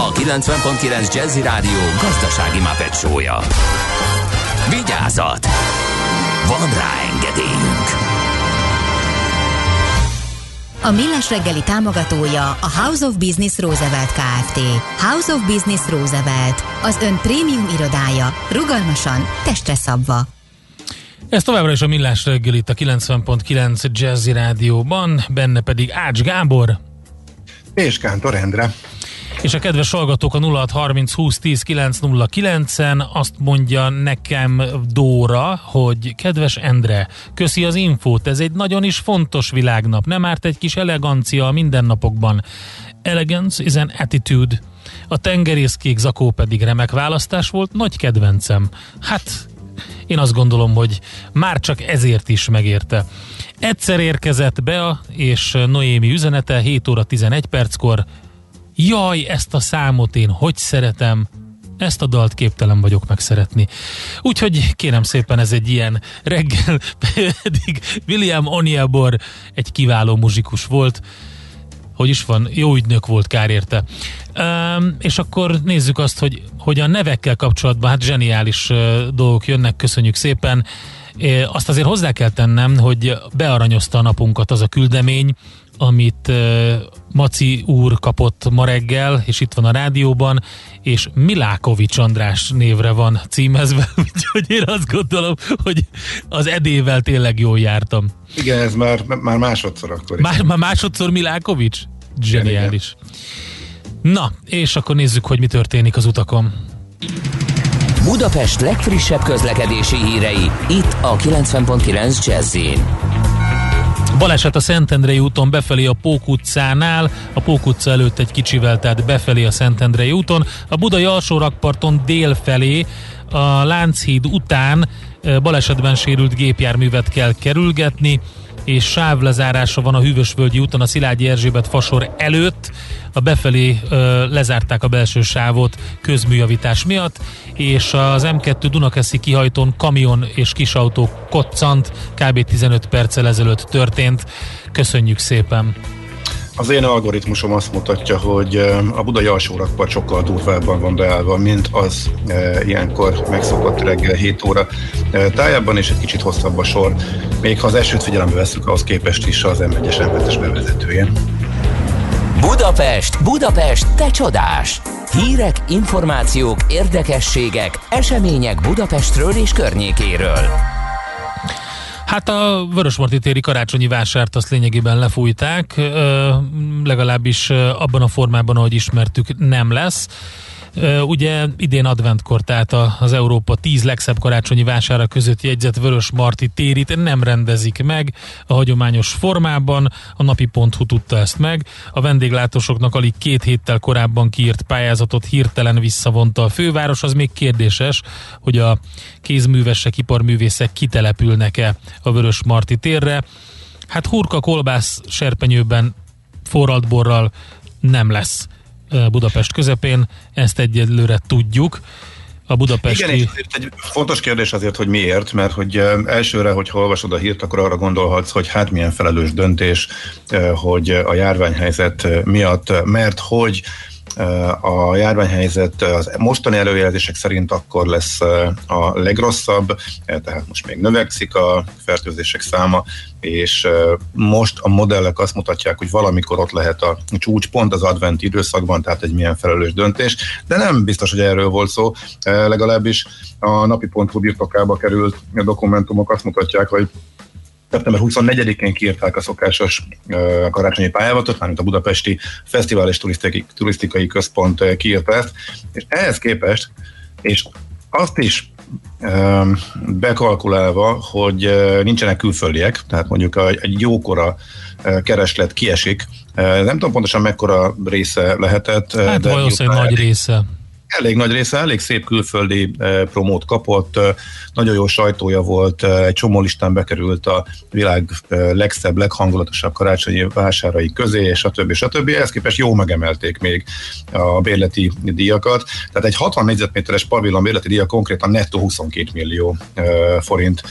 A: a 90.9 Jazzy Rádió gazdasági mapetsója. Vigyázat! Van rá engedélyünk!
M: A Millás reggeli támogatója a House of Business Roosevelt Kft. House of Business Roosevelt, az ön prémium irodája, rugalmasan, testre szabva.
C: Ez továbbra is a Millás reggel itt a 90.9 Jazzy Rádióban, benne pedig Ács Gábor.
D: És Kántor Endre.
C: És a kedves hallgatók a 0630 20 10 909-en azt mondja nekem Dóra, hogy kedves Endre, köszi az infót, ez egy nagyon is fontos világnap, nem árt egy kis elegancia a mindennapokban. Elegance is an attitude. A tengerészkék zakó pedig remek választás volt, nagy kedvencem. Hát, én azt gondolom, hogy már csak ezért is megérte. Egyszer érkezett Bea és Noémi üzenete 7 óra 11 perckor, Jaj, ezt a számot én hogy szeretem, ezt a dalt képtelen vagyok megszeretni. Úgyhogy kérem szépen ez egy ilyen reggel, pedig William Oniabor egy kiváló muzsikus volt, hogy is van, jó ügynök volt, kár érte. Um, és akkor nézzük azt, hogy, hogy a nevekkel kapcsolatban hát zseniális uh, dolgok jönnek, köszönjük szépen. E, azt azért hozzá kell tennem, hogy bearanyozta a napunkat az a küldemény, amit Maci úr kapott ma reggel, és itt van a rádióban, és Milákovics András névre van címezve, úgyhogy én azt gondolom, hogy az edével tényleg jól jártam.
D: Igen, ez már, már másodszor akkor.
C: Már, már másodszor Milákovics? Zseniális. Na, és akkor nézzük, hogy mi történik az utakon.
A: Budapest legfrissebb közlekedési hírei, itt a 90.9 jazz
C: Baleset a Szentendrei úton befelé a Pók utcánál, a Pók utca előtt egy kicsivel, tehát befelé a Szentendrei úton, a Budai alsó rakparton dél felé, a Lánchíd után eh, balesetben sérült gépjárművet kell kerülgetni, és sávlezárása van a Hűvösvölgyi úton a Szilágyi Erzsébet fasor előtt. A befelé ö, lezárták a belső sávot közműjavítás miatt, és az M2 Dunakeszi kihajtón kamion és kisautó koccant, kb. 15 perccel ezelőtt történt. Köszönjük szépen!
D: Az én algoritmusom azt mutatja, hogy a budai alsó rakpart sokkal durvábban van beállva, mint az e, ilyenkor megszokott reggel 7 óra e, tájában, és egy kicsit hosszabb a sor. Még ha az esőt figyelembe veszük, ahhoz képest is az M1-es M7-es bevezetője.
A: Budapest, Budapest, te csodás! Hírek, információk, érdekességek, események Budapestről és környékéről.
C: Hát a Vörösmarty téri karácsonyi vásárt azt lényegében lefújták, legalábbis abban a formában, ahogy ismertük, nem lesz. Ugye idén adventkor, tehát az Európa 10 legszebb karácsonyi vására között jegyzett Vörös Marti térit nem rendezik meg a hagyományos formában, a napi.hu tudta ezt meg. A vendéglátósoknak alig két héttel korábban kiírt pályázatot hirtelen visszavonta a főváros, az még kérdéses, hogy a kézművesek, iparművészek kitelepülnek-e a Vörös Marti térre. Hát hurka, kolbász, serpenyőben, forralt nem lesz Budapest közepén, ezt egyelőre tudjuk. A budapesti...
D: Igen, és egy fontos kérdés azért, hogy miért, mert hogy elsőre, hogy olvasod a hírt, akkor arra gondolhatsz, hogy hát milyen felelős döntés, hogy a járványhelyzet miatt, mert hogy a járványhelyzet az mostani előjelzések szerint akkor lesz a legrosszabb, tehát most még növekszik a fertőzések száma, és most a modellek azt mutatják, hogy valamikor ott lehet a csúcs pont az advent időszakban, tehát egy milyen felelős döntés, de nem biztos, hogy erről volt szó, legalábbis a napi.hu birtokába került dokumentumok azt mutatják, hogy szeptember 24-én kiírták a szokásos karácsonyi pályázatot, mármint a budapesti fesztivál és turisztikai, turisztikai központ kiírta ezt, és ehhez képest, és azt is bekalkulálva, hogy nincsenek külföldiek, tehát mondjuk egy jókora kereslet kiesik, nem tudom pontosan mekkora része lehetett.
C: Hát de valószínűleg nagy része
D: elég nagy része, elég szép külföldi eh, promót kapott, eh, nagyon jó sajtója volt, eh, egy csomó listán bekerült a világ legszebb, leghangulatosabb karácsonyi vásárai közé, és a többi, a többi. Ehhez képest jó megemelték még a bérleti díjakat. Tehát egy 60 négyzetméteres pavilon bérleti díja konkrétan nettó 22 millió forint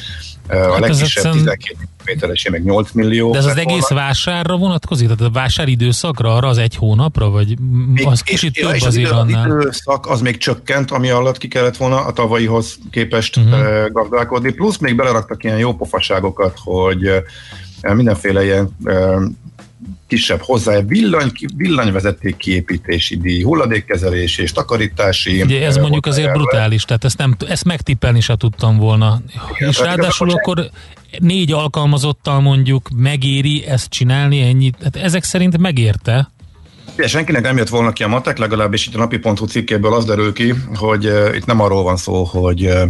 D: a hát legkisebb 12 méteresé meg 8 millió.
C: De ez az egész volna. vásárra vonatkozik? Tehát a vásár időszakra, arra az egy hónapra? Vagy még, az kicsit és, több és azért az annál?
D: Az időszak az még csökkent, ami alatt ki kellett volna a tavalyihoz képest uh-huh. gazdálkodni. Plusz még beleraktak ilyen jó pofaságokat, hogy mindenféle ilyen kisebb hozzá villany, villanyvezeték kiépítési díj, hulladékkezelési és takarítási.
C: Ugye ez mondjuk azért brutális, tehát ezt, nem, ezt megtippelni se tudtam volna. Igen, és ráadásul akkor négy alkalmazottal mondjuk megéri ezt csinálni ennyit, tehát ezek szerint megérte.
D: Ja, senkinek nem jött volna ki a matek, legalábbis itt a napi.hu cikkéből az derül ki, hogy uh, itt nem arról van szó, hogy uh,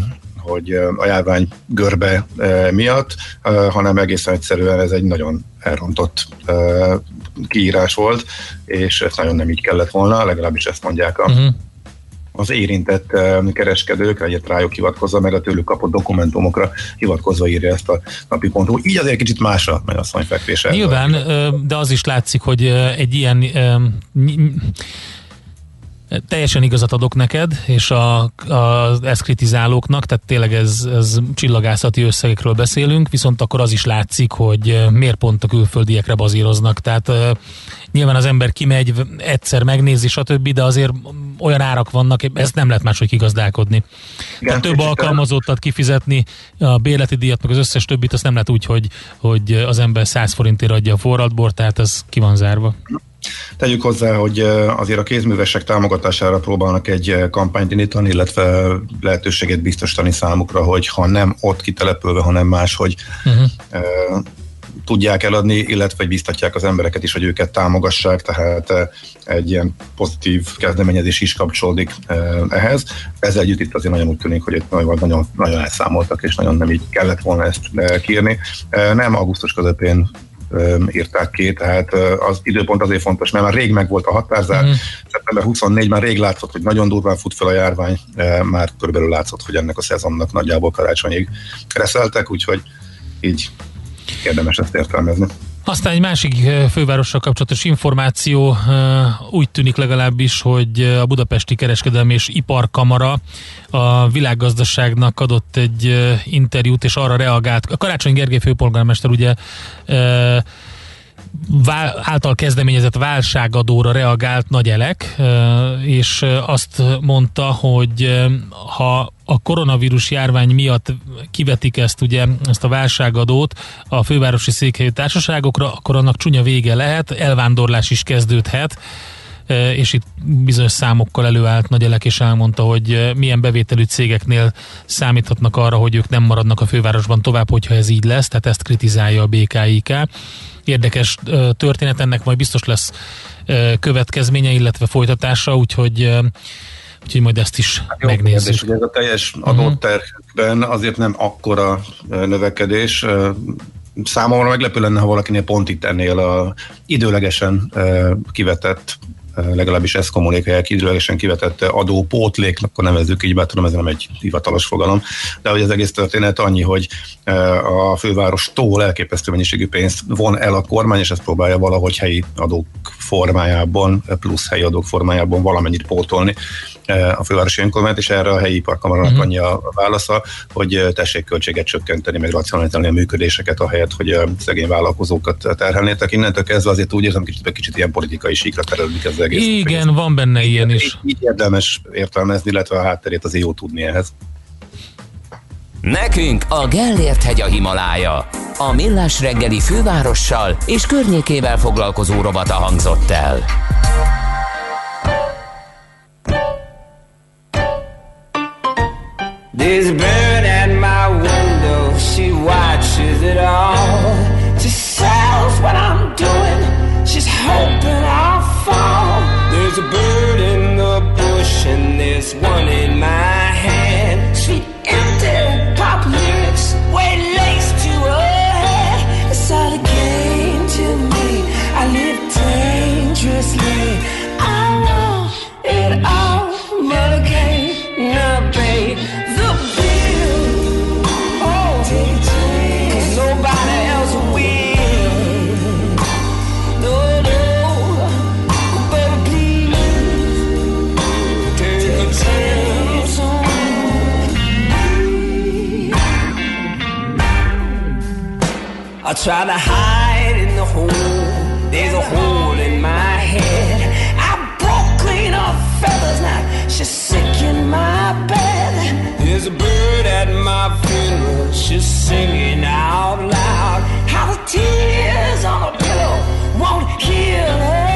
D: hogy a járvány görbe miatt, hanem egészen egyszerűen ez egy nagyon elrontott kiírás volt, és ez nagyon nem így kellett volna, legalábbis ezt mondják a, uh-huh az érintett kereskedők, egyet rájuk hivatkozva, meg a tőlük kapott dokumentumokra hivatkozva írja ezt a napi pontú. Így azért kicsit másra megy a szanyfekvése.
C: Nyilván, de az is látszik, hogy egy ilyen Teljesen igazat adok neked, és a, a, ezt kritizálóknak, tehát tényleg ez, ez csillagászati összegekről beszélünk, viszont akkor az is látszik, hogy miért pont a külföldiekre bazíroznak. Tehát nyilván az ember kimegy, egyszer megnézi, stb., de azért olyan árak vannak, ezt nem lehet máshogy kigazdálkodni. Igen, tehát több alkalmazottat kifizetni, a bérleti díjat, meg az összes többit, azt nem lehet úgy, hogy, hogy az ember 100 forintért adja a forradbort, tehát ez ki van zárva.
D: Tegyük hozzá, hogy azért a kézművesek támogatására próbálnak egy kampányt indítani, illetve lehetőséget biztosítani számukra, hogy ha nem ott kitelepülve, hanem máshogy uh-huh. tudják eladni, illetve hogy biztatják az embereket is, hogy őket támogassák, tehát egy ilyen pozitív kezdeményezés is kapcsolódik ehhez. Ezzel együtt itt azért nagyon úgy tűnik, hogy itt nagyon, nagyon, nagyon elszámoltak, és nagyon nem így kellett volna ezt kírni. Nem augusztus közepén írták ki, tehát az időpont azért fontos, mert már rég meg volt a határzár, mm. szeptember 24 már rég látszott, hogy nagyon durván fut fel a járvány, már körülbelül látszott, hogy ennek a szezonnak nagyjából karácsonyig reszeltek, úgyhogy így érdemes ezt értelmezni.
C: Aztán egy másik fővárossal kapcsolatos információ úgy tűnik legalábbis, hogy a Budapesti Kereskedelmi és Iparkamara a világgazdaságnak adott egy interjút, és arra reagált. A Karácsony Gergely főpolgármester ugye által kezdeményezett válságadóra reagált Nagy Elek, és azt mondta, hogy ha a koronavírus járvány miatt kivetik ezt, ugye, ezt a válságadót a fővárosi székhelyű társaságokra, akkor annak csúnya vége lehet, elvándorlás is kezdődhet és itt bizonyos számokkal előállt Nagy Elek, és elmondta, hogy milyen bevételű cégeknél számíthatnak arra, hogy ők nem maradnak a fővárosban tovább, hogyha ez így lesz, tehát ezt kritizálja a BKIK. Érdekes történet, ennek majd biztos lesz következménye, illetve folytatása, úgyhogy úgyhogy majd ezt is hát jó megnézzük. Kérdés,
D: hogy ez a teljes adóterhekben azért nem akkora növekedés, számomra meglepő lenne, ha valakinél pont itt ennél a időlegesen kivetett legalábbis ezt kommunikálják időlegesen kivetett adópótlék, akkor nevezzük így, bár tudom, ez nem egy hivatalos fogalom, de hogy az egész történet annyi, hogy a fővárostól elképesztő mennyiségű pénzt von el a kormány, és ezt próbálja valahogy helyi adók formájában, plusz helyi adók formájában valamennyit pótolni a fővárosi önkormányzat, és erre a helyi iparkamarának uh-huh. annyi a válasza, hogy tessék költséget csökkenteni, meg racionalizálni a működéseket, ahelyett, hogy a szegény vállalkozókat terhelnétek. Innentől kezdve azért úgy érzem, kicsit, kicsit ilyen politikai síkra terelődik ez az egész.
C: Igen, egész. van benne ilyen is.
D: Így, így érdemes értelmezni, illetve a hátterét azért jó tudni ehhez.
A: Nekünk a Gellért hegy a Himalája. A Millás reggeli fővárossal és környékével foglalkozó robata hangzott el.
N: A bird at my window, she watches it all. She sells what I'm doing, she's hoping I'll fall. There's a bird in the bush, and there's one in my try to hide in the hole. There's a hole in my head. I broke clean off feathers now. She's sick in my bed. There's a bird at my funeral. She's singing out loud. How the tears on a pillow won't heal her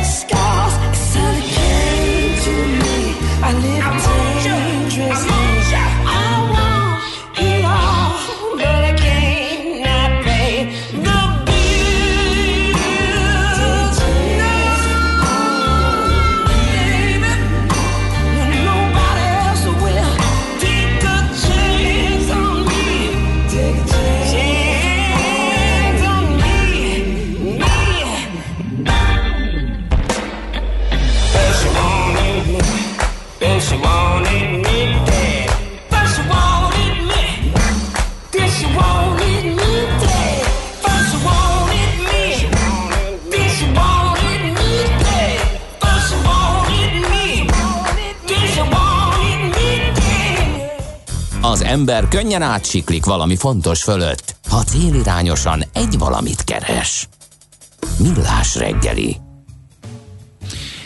A: ember könnyen átsiklik valami fontos fölött, ha célirányosan egy valamit keres. Millás reggeli.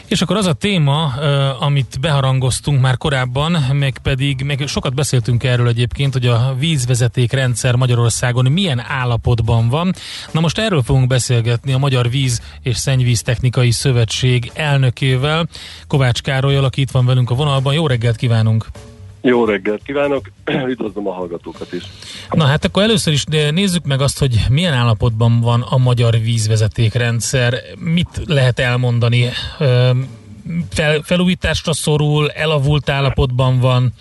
C: És akkor az a téma, amit beharangoztunk már korábban, meg pedig, meg sokat beszéltünk erről egyébként, hogy a vízvezeték rendszer Magyarországon milyen állapotban van. Na most erről fogunk beszélgetni a Magyar Víz és Szennyvíz Technikai Szövetség elnökével, Kovács Károlyal, aki itt van velünk a vonalban. Jó reggelt kívánunk!
O: Jó reggelt kívánok, üdvözlöm a hallgatókat is.
C: Na hát akkor először is de nézzük meg azt, hogy milyen állapotban van a magyar vízvezetékrendszer, mit lehet elmondani, Ö, Fel, felújításra szorul, elavult állapotban van.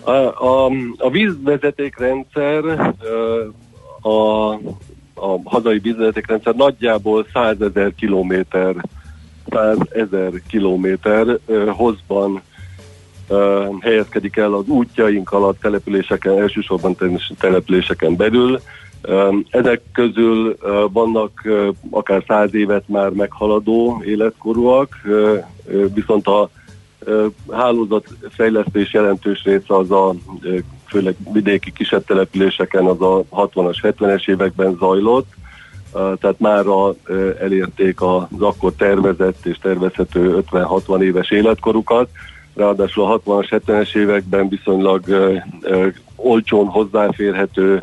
O: A, a, a vízvezetékrendszer, ö, a, a hazai vízvezetékrendszer nagyjából 100 ezer kilométer, 100 ezer kilométer ö, hozban helyezkedik el az útjaink alatt, településeken, elsősorban településeken belül. Ezek közül vannak akár száz évet már meghaladó életkorúak, viszont a hálózatfejlesztés jelentős része az a főleg vidéki kisebb településeken az a 60-as, 70-es években zajlott, tehát már elérték az akkor tervezett és tervezhető 50-60 éves életkorukat, ráadásul a 60-as, 70-es években viszonylag olcsón hozzáférhető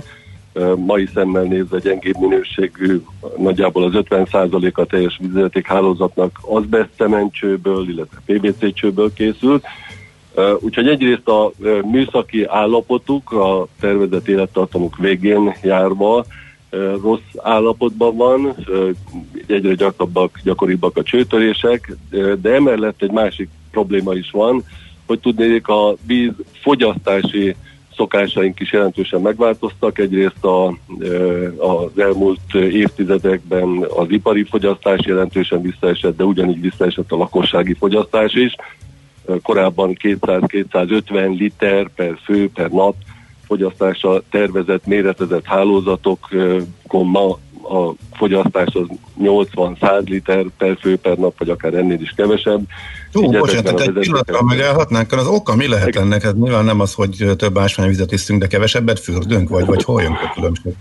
O: mai szemmel nézve gyengébb minőségű, nagyjából az 50%-a teljes vízvezeték hálózatnak azbeszcementcsőből, illetve PVC csőből készült. Úgyhogy egyrészt a műszaki állapotuk a tervezett élettartamuk végén járva rossz állapotban van, egyre gyakrabbak, gyakoribbak a csőtörések, de emellett egy másik probléma is van, hogy tudnék a víz fogyasztási szokásaink is jelentősen megváltoztak. Egyrészt a, az elmúlt évtizedekben az ipari fogyasztás jelentősen visszaesett, de ugyanígy visszaesett a lakossági fogyasztás is. Korábban 200-250 liter per fő per nap fogyasztása tervezett, méretezett hálózatokon ma a fogyasztás az 80-100 liter per fő per nap, vagy akár ennél is kevesebb.
D: Jó,
O: Így
D: bocsánat, tehát egy pillanatra megállhatnánk, az oka mi lehet ennek? Hát nyilván nem az, hogy több ásványvizet iszünk, de kevesebbet fürdünk, vagy, vagy hol jön a különbség?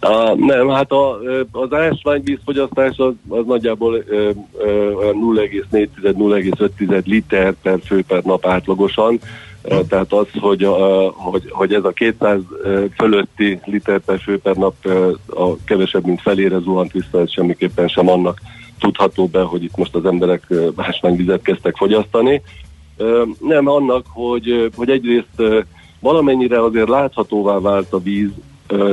O: A, nem, hát a, az ásványvízfogyasztás az, az nagyjából ö, ö, olyan 0,4-0,5 liter per fő per nap átlagosan. Tehát az, hogy, a, hogy, hogy ez a 200 ö, fölötti liter per fő per nap a kevesebb, mint felére zuhant vissza, ez semmiképpen sem annak tudható be, hogy itt most az emberek ásványvizet kezdtek fogyasztani. Nem annak, hogy, hogy egyrészt valamennyire azért láthatóvá vált a víz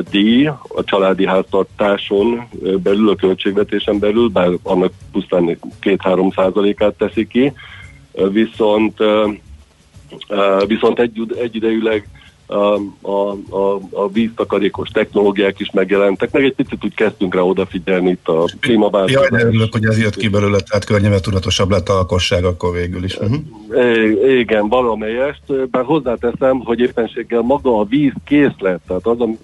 O: díj a családi háztartáson belül, a költségvetésen belül, bár annak pusztán 2-3 százalékát teszi ki, viszont viszont egy, egyidejűleg a, a, a, a víztakarékos technológiák is megjelentek, meg egy picit úgy kezdtünk rá odafigyelni itt a klímaváltozás.
D: Jaj, de örülök, hogy ez jött ki belőle, tehát környezetudatosabb lett a lakosság akkor végül is. Uh-huh.
O: É, igen, valamelyest, bár hozzáteszem, hogy éppenséggel maga a víz készlet, tehát az, amit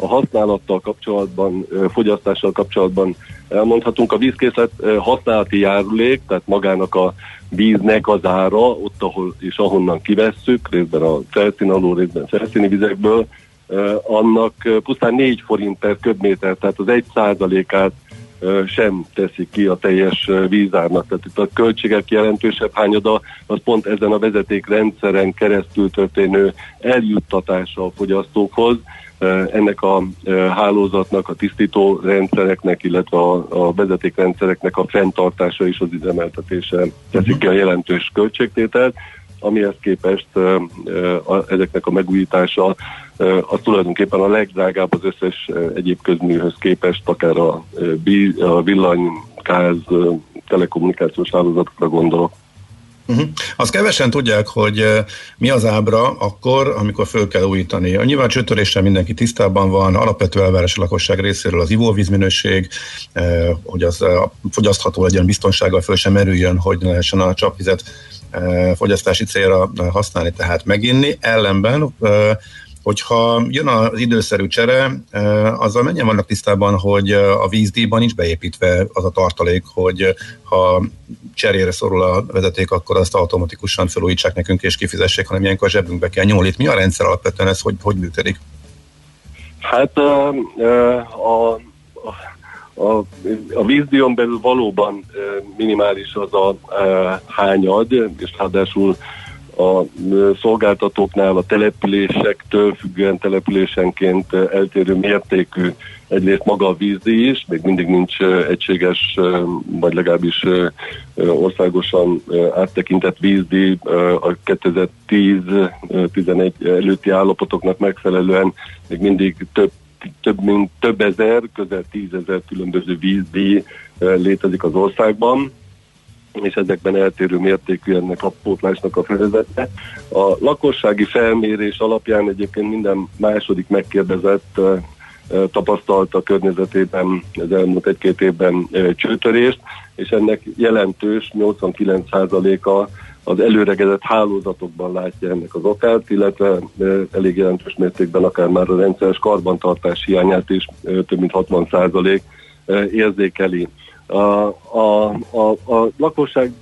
O: a használattal kapcsolatban, fogyasztással kapcsolatban elmondhatunk, a vízkészlet használati járulék, tehát magának a víznek az ára, ott ahol és ahonnan kivesszük, részben a felszín alól, részben felszíni vizekből, annak pusztán 4 forint per köbméter, tehát az 1 százalékát sem teszi ki a teljes vízárnak. Tehát itt a költségek jelentősebb hányada az pont ezen a vezetékrendszeren keresztül történő eljuttatása a fogyasztókhoz, ennek a hálózatnak, a tisztító rendszereknek, illetve a, a vezetékrendszereknek a fenntartása és az üzemeltetése teszik ki a jelentős költségtételt, amihez képest ezeknek a megújítása az tulajdonképpen a legdrágább az összes egyéb közműhöz képest, akár a, a villany, gáz, telekommunikációs hálózatokra gondolok.
D: Uh-huh. Azt kevesen tudják, hogy mi az ábra akkor, amikor föl kell újítani. A nyilván csőtöréssel mindenki tisztában van, alapvető elvárás a lakosság részéről az ivóvízminőség, hogy az fogyasztható legyen, biztonsággal föl sem merüljön, hogy ne lehessen a csapvizet fogyasztási célra használni, tehát meginni. Ellenben hogyha jön az időszerű csere, azzal mennyien vannak tisztában, hogy a vízdíjban nincs beépítve az a tartalék, hogy ha cserére szorul a vezeték, akkor azt automatikusan felújítsák nekünk és kifizessék, hanem ilyenkor a zsebünkbe kell nyúlni. Mi a rendszer alapvetően ez, hogy, hogy működik?
O: Hát a, a, a, a vízdíjon belül valóban minimális az a hányad, és ráadásul a szolgáltatóknál a településektől függően településenként eltérő mértékű egyrészt maga a vízdíj is, még mindig nincs egységes, vagy legalábbis országosan áttekintett vízdíj ö, a 2010-11 előtti állapotoknak megfelelően még mindig több több mint több ezer, közel tízezer különböző vízdíj létezik az országban és ezekben eltérő mértékű ennek a pótlásnak a felvezete. A lakossági felmérés alapján egyébként minden második megkérdezett tapasztalta a környezetében az elmúlt egy-két évben csőtörést, és ennek jelentős 89%-a az előregedett hálózatokban látja ennek az okát, illetve elég jelentős mértékben akár már a rendszeres karbantartás hiányát is több mint 60% ö, érzékeli. A, a, a, a lakosság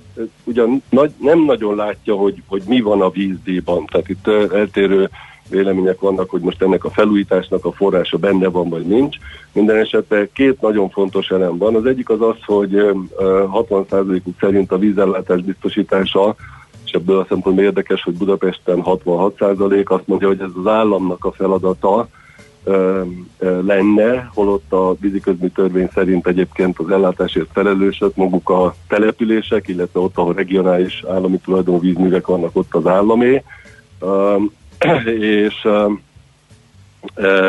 O: ugyan nagy, nem nagyon látja, hogy, hogy mi van a vízdíjban, tehát itt eltérő vélemények vannak, hogy most ennek a felújításnak a forrása benne van, vagy nincs. Minden esetben két nagyon fontos elem van. Az egyik az az, hogy ö, ö, 60%-uk szerint a vízellátás biztosítása és ebből a szempontból érdekes, hogy Budapesten 66% azt mondja, hogy ez az államnak a feladata, lenne, holott a víziközmű törvény szerint egyébként az ellátásért felelősek maguk a települések, illetve ott, ahol regionális állami tulajdonú vízművek vannak, ott az államé. És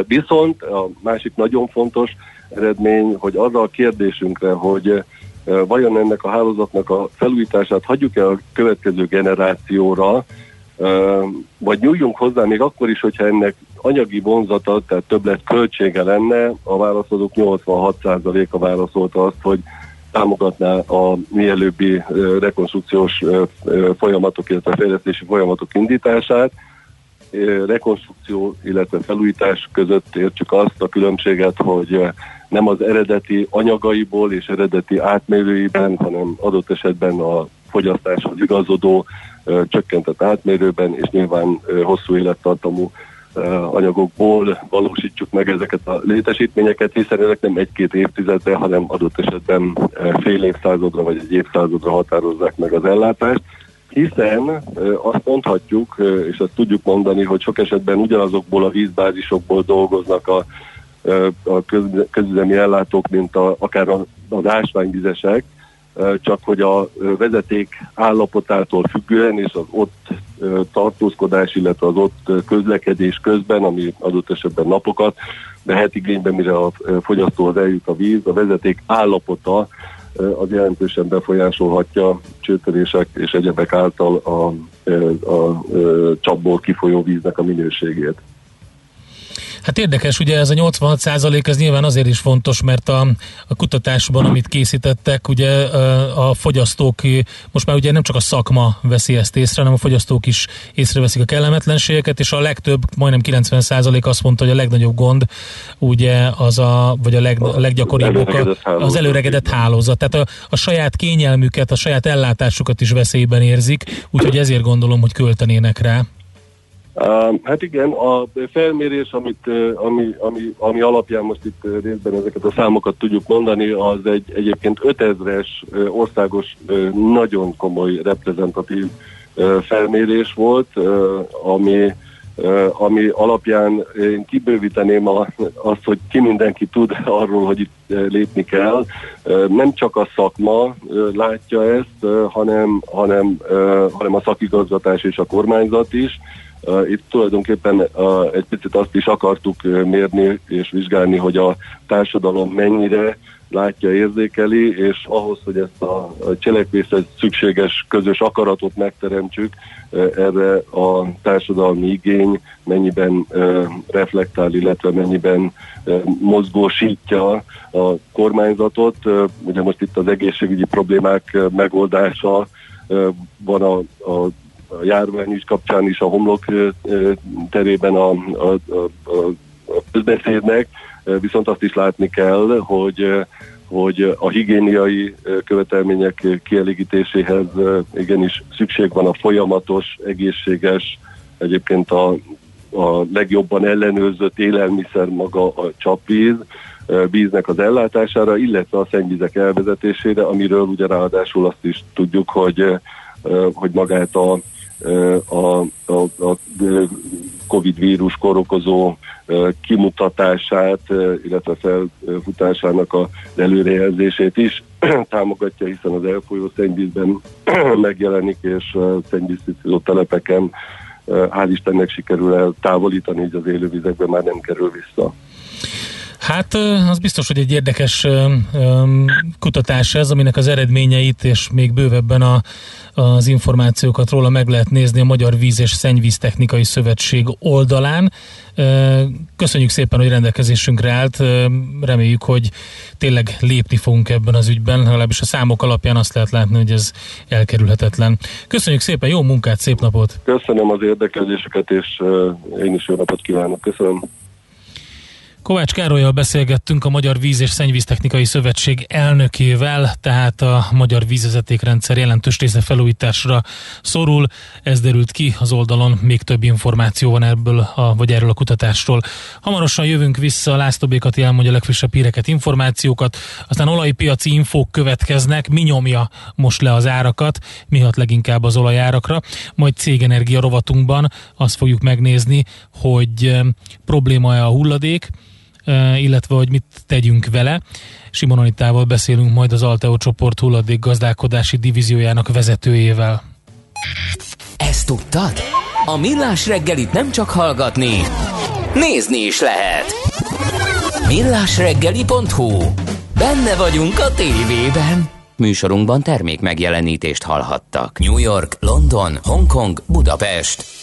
O: viszont a másik nagyon fontos eredmény, hogy az a kérdésünkre, hogy vajon ennek a hálózatnak a felújítását hagyjuk-e a következő generációra, vagy nyúljunk hozzá még akkor is, hogyha ennek anyagi vonzata, tehát többlet költsége lenne, a válaszadók 86%-a válaszolta azt, hogy támogatná a mielőbbi rekonstrukciós folyamatok, illetve fejlesztési folyamatok indítását. Rekonstrukció, illetve felújítás között értsük azt a különbséget, hogy nem az eredeti anyagaiból és eredeti átmérőiben, hanem adott esetben a fogyasztáshoz igazodó csökkentett átmérőben, és nyilván hosszú élettartamú anyagokból valósítjuk meg ezeket a létesítményeket, hiszen ezek nem egy-két évtizedre, hanem adott esetben fél évszázadra vagy egy évszázadra határozzák meg az ellátást. Hiszen azt mondhatjuk, és azt tudjuk mondani, hogy sok esetben ugyanazokból a vízbázisokból dolgoznak a, a köz, közüzemi ellátók, mint a, akár az ásványvizesek, csak hogy a vezeték állapotától függően és az ott tartózkodás, illetve az ott közlekedés közben, ami adott esetben napokat vehet igénybe, mire a fogyasztóhoz eljut a víz, a vezeték állapota az jelentősen befolyásolhatja csőtörések és egyebek által a, ö, a, a csapból kifolyó víznek a minőségét.
C: Hát érdekes, ugye ez a 86 százalék, ez nyilván azért is fontos, mert a, a kutatásban, amit készítettek, ugye a, fogyasztók, most már ugye nem csak a szakma veszi ezt észre, hanem a fogyasztók is észreveszik a kellemetlenségeket, és a legtöbb, majdnem 90 százalék azt mondta, hogy a legnagyobb gond, ugye az a, vagy a, leg, a leggyakoribb oka, az előregedett hálózat. Tehát a, a saját kényelmüket, a saját ellátásukat is veszélyben érzik, úgyhogy ezért gondolom, hogy költenének rá.
O: Hát igen, a felmérés, amit, ami, ami, ami alapján most itt részben ezeket a számokat tudjuk mondani, az egy egyébként 5000-es uh, országos, nagyon komoly reprezentatív felmérés volt, ami ami alapján én kibővíteném a, azt, hogy ki mindenki tud arról, hogy itt lépni kell. Nem csak a szakma látja ezt, hanem, hanem, hanem a szakigazgatás és a kormányzat is. Itt tulajdonképpen egy picit azt is akartuk mérni és vizsgálni, hogy a társadalom mennyire látja, érzékeli, és ahhoz, hogy ezt a cselekvéshez szükséges közös akaratot megteremtsük, erre a társadalmi igény mennyiben reflektál, illetve mennyiben mozgósítja a kormányzatot. Ugye most itt az egészségügyi problémák megoldása van a, a a járvány is kapcsán is a homlok terében a, a, a, a közbeszédnek, viszont azt is látni kell, hogy hogy a higiéniai követelmények kielégítéséhez igenis szükség van a folyamatos, egészséges, egyébként a, a legjobban ellenőrzött élelmiszer maga a csapvíz, víznek az ellátására, illetve a szennyvizek elvezetésére, amiről ugye ráadásul azt is tudjuk, hogy, hogy magát a a, a, a Covid vírus korokozó kimutatását, illetve felfutásának az előrejelzését is támogatja, hiszen az elfolyó szennyvízben megjelenik, és szennyvíztisztító telepeken hál' Istennek sikerül eltávolítani, így az élővizekben már nem kerül vissza.
C: Hát az biztos, hogy egy érdekes kutatás ez, aminek az eredményeit és még bővebben a, az információkat róla meg lehet nézni a Magyar Víz és Szennyvíztechnikai Szövetség oldalán. Köszönjük szépen, hogy rendelkezésünkre állt. Reméljük, hogy tényleg lépni fogunk ebben az ügyben, legalábbis a számok alapján azt lehet látni, hogy ez elkerülhetetlen. Köszönjük szépen, jó munkát, szép napot!
O: Köszönöm az érdeklődéseket, és én is jó napot kívánok. Köszönöm.
C: Kovács Károlyjal beszélgettünk a Magyar Víz és Szennyvíztechnikai Szövetség elnökével, tehát a magyar vízvezetékrendszer jelentős része felújításra szorul. Ez derült ki az oldalon, még több információ van ebből a, vagy erről a kutatásról. Hamarosan jövünk vissza, László Békati elmondja a legfrissebb híreket, információkat, aztán olajpiaci infók következnek, mi nyomja most le az árakat, mi hat leginkább az olajárakra, majd cégenergia rovatunkban azt fogjuk megnézni, hogy eh, probléma-e a hulladék, illetve hogy mit tegyünk vele. Simon Anitával beszélünk majd az Alteo csoport hulladék gazdálkodási divíziójának vezetőjével.
A: Ezt tudtad? A Millás reggelit nem csak hallgatni, nézni is lehet. Millásreggeli.hu Benne vagyunk a tévében. Műsorunkban termék megjelenítést hallhattak. New York, London, Hongkong, Budapest.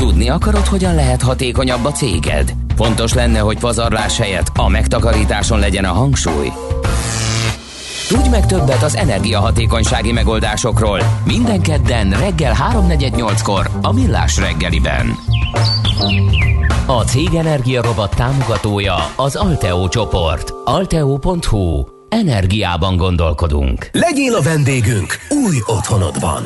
A: Tudni akarod, hogyan lehet hatékonyabb a céged? Fontos lenne, hogy pazarlás helyett a megtakarításon legyen a hangsúly. Tudj meg többet az energiahatékonysági megoldásokról minden kedden reggel 3.48-kor a Millás reggeliben. A Cég Energia Robot támogatója az Alteo csoport. Alteo.hu Energiában gondolkodunk.
P: Legyél a vendégünk új otthonodban!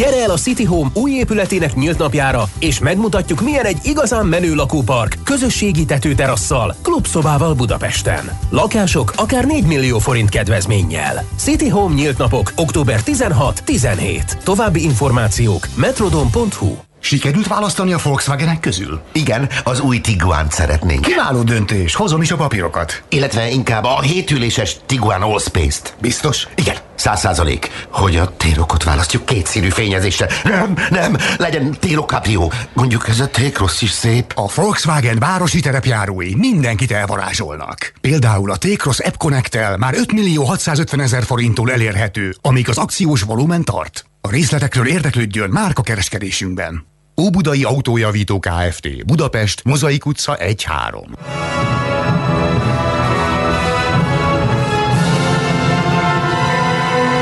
P: Gyere el a City Home új épületének nyílt napjára, és megmutatjuk, milyen egy igazán menő lakópark, közösségi tetőterasszal, klubszobával Budapesten. Lakások akár 4 millió forint kedvezménnyel. City Home nyílt napok október 16-17. További információk metrodon.hu
Q: Sikerült választani a Volkswagenek közül?
R: Igen, az új Tiguan szeretnénk.
Q: Kiváló döntés, hozom is a papírokat.
R: Illetve inkább a hétüléses Tiguan Allspace-t.
Q: Biztos?
R: Igen, száz százalék. Hogy a térokot választjuk két színű fényezésre. Nem, nem, legyen Télo Caprio. Mondjuk ez a T-Cross is szép.
Q: A Volkswagen városi terepjárói mindenkit elvarázsolnak. Például a T-Cross App connect már 5 millió 650 ezer forinttól elérhető, amíg az akciós volumen tart. A részletekről érdeklődjön márka kereskedésünkben. Óbudai Autójavító Kft. Budapest, Mozaik utca 1-3.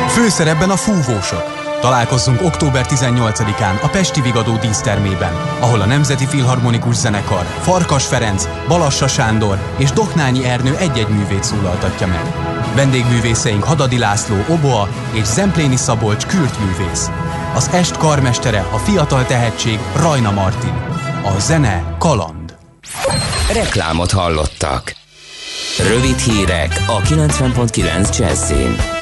S: Főszerepben a fúvósok. Találkozzunk október 18-án a Pesti Vigadó dísztermében, ahol a Nemzeti Filharmonikus Zenekar, Farkas Ferenc, Balassa Sándor és Doknányi Ernő egy-egy művét szólaltatja meg. Vendégművészeink Hadadi László, Oboa és Zempléni Szabolcs művész. Az est karmestere a fiatal tehetség Rajna Martin. A zene kaland.
A: Reklámot hallottak. Rövid hírek a 90.9 Jazzin.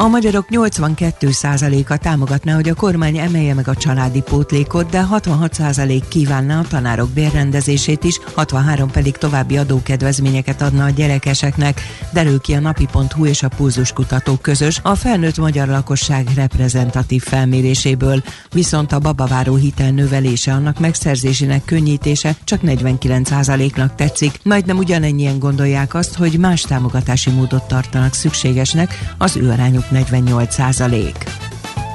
J: A magyarok 82%-a támogatná, hogy a kormány emelje meg a családi pótlékot, de 66% kívánná a tanárok bérrendezését is, 63 pedig további adókedvezményeket adna a gyerekeseknek, derül ki a napi.hu és a Pulzus kutatók közös a felnőtt magyar lakosság reprezentatív felméréséből, viszont a babaváró hitel növelése annak megszerzésének könnyítése csak 49%-nak tetszik, majdnem ugyanennyien gondolják azt, hogy más támogatási módot tartanak szükségesnek, az ő arányuk 48 százalék.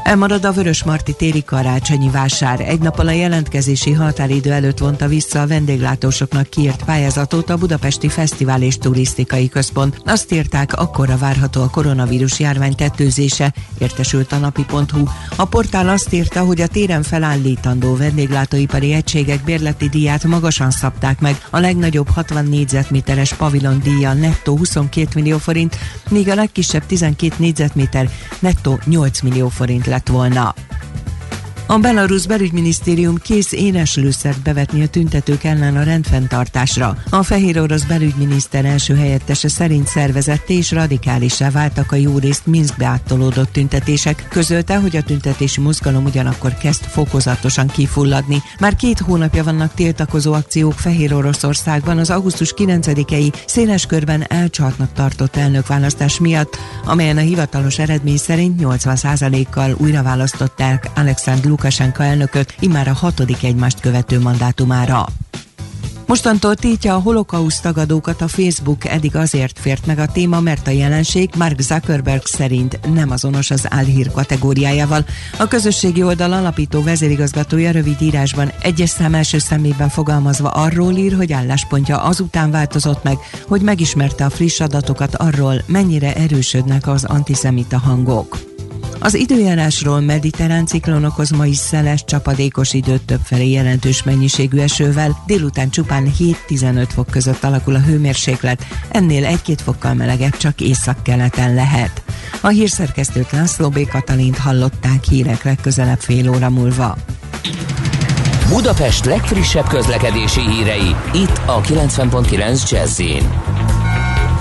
J: Elmarad a Vörösmarty téri karácsonyi vásár. Egy nappal a jelentkezési határidő előtt vonta vissza a vendéglátósoknak kiírt pályázatot a Budapesti Fesztivál és Turisztikai Központ. Azt írták, akkorra várható a koronavírus járvány tetőzése, értesült a napi.hu. A portál azt írta, hogy a téren felállítandó vendéglátóipari egységek bérleti díját magasan szabták meg. A legnagyobb 60 négyzetméteres pavilon díja nettó 22 millió forint, míg a legkisebb 12 négyzetméter nettó 8 millió forint lett volna. A Belarus belügyminisztérium kész éles lőszert bevetni a tüntetők ellen a rendfenntartásra. A fehér orosz belügyminiszter első helyettese szerint szervezett és radikálisá váltak a jó részt Minskbe áttolódott tüntetések. Közölte, hogy a tüntetési mozgalom ugyanakkor kezd fokozatosan kifulladni. Már két hónapja vannak tiltakozó akciók Fehér Oroszországban az augusztus 9-i széles körben elcsatnak tartott elnökválasztás miatt, amelyen a hivatalos eredmény szerint 80%-kal újra Alexandr Lukasenka elnököt immár a hatodik egymást követő mandátumára. Mostantól tiltja a holokauszt tagadókat a Facebook, eddig azért fért meg a téma, mert a jelenség Mark Zuckerberg szerint nem azonos az álhír kategóriájával. A közösségi oldal alapító vezérigazgatója rövid írásban egyes szám első szemében fogalmazva arról ír, hogy álláspontja azután változott meg, hogy megismerte a friss adatokat arról, mennyire erősödnek az antiszemita hangok. Az időjárásról mediterrán ciklon okoz ma is szeles, csapadékos időt többfelé jelentős mennyiségű esővel, délután csupán 7-15 fok között alakul a hőmérséklet, ennél 1-2 fokkal melegebb csak északkeleten lehet. A hírszerkesztőt László B. Katalint hallották hírek legközelebb fél óra múlva.
T: Budapest legfrissebb közlekedési hírei, itt a 90.9 jazz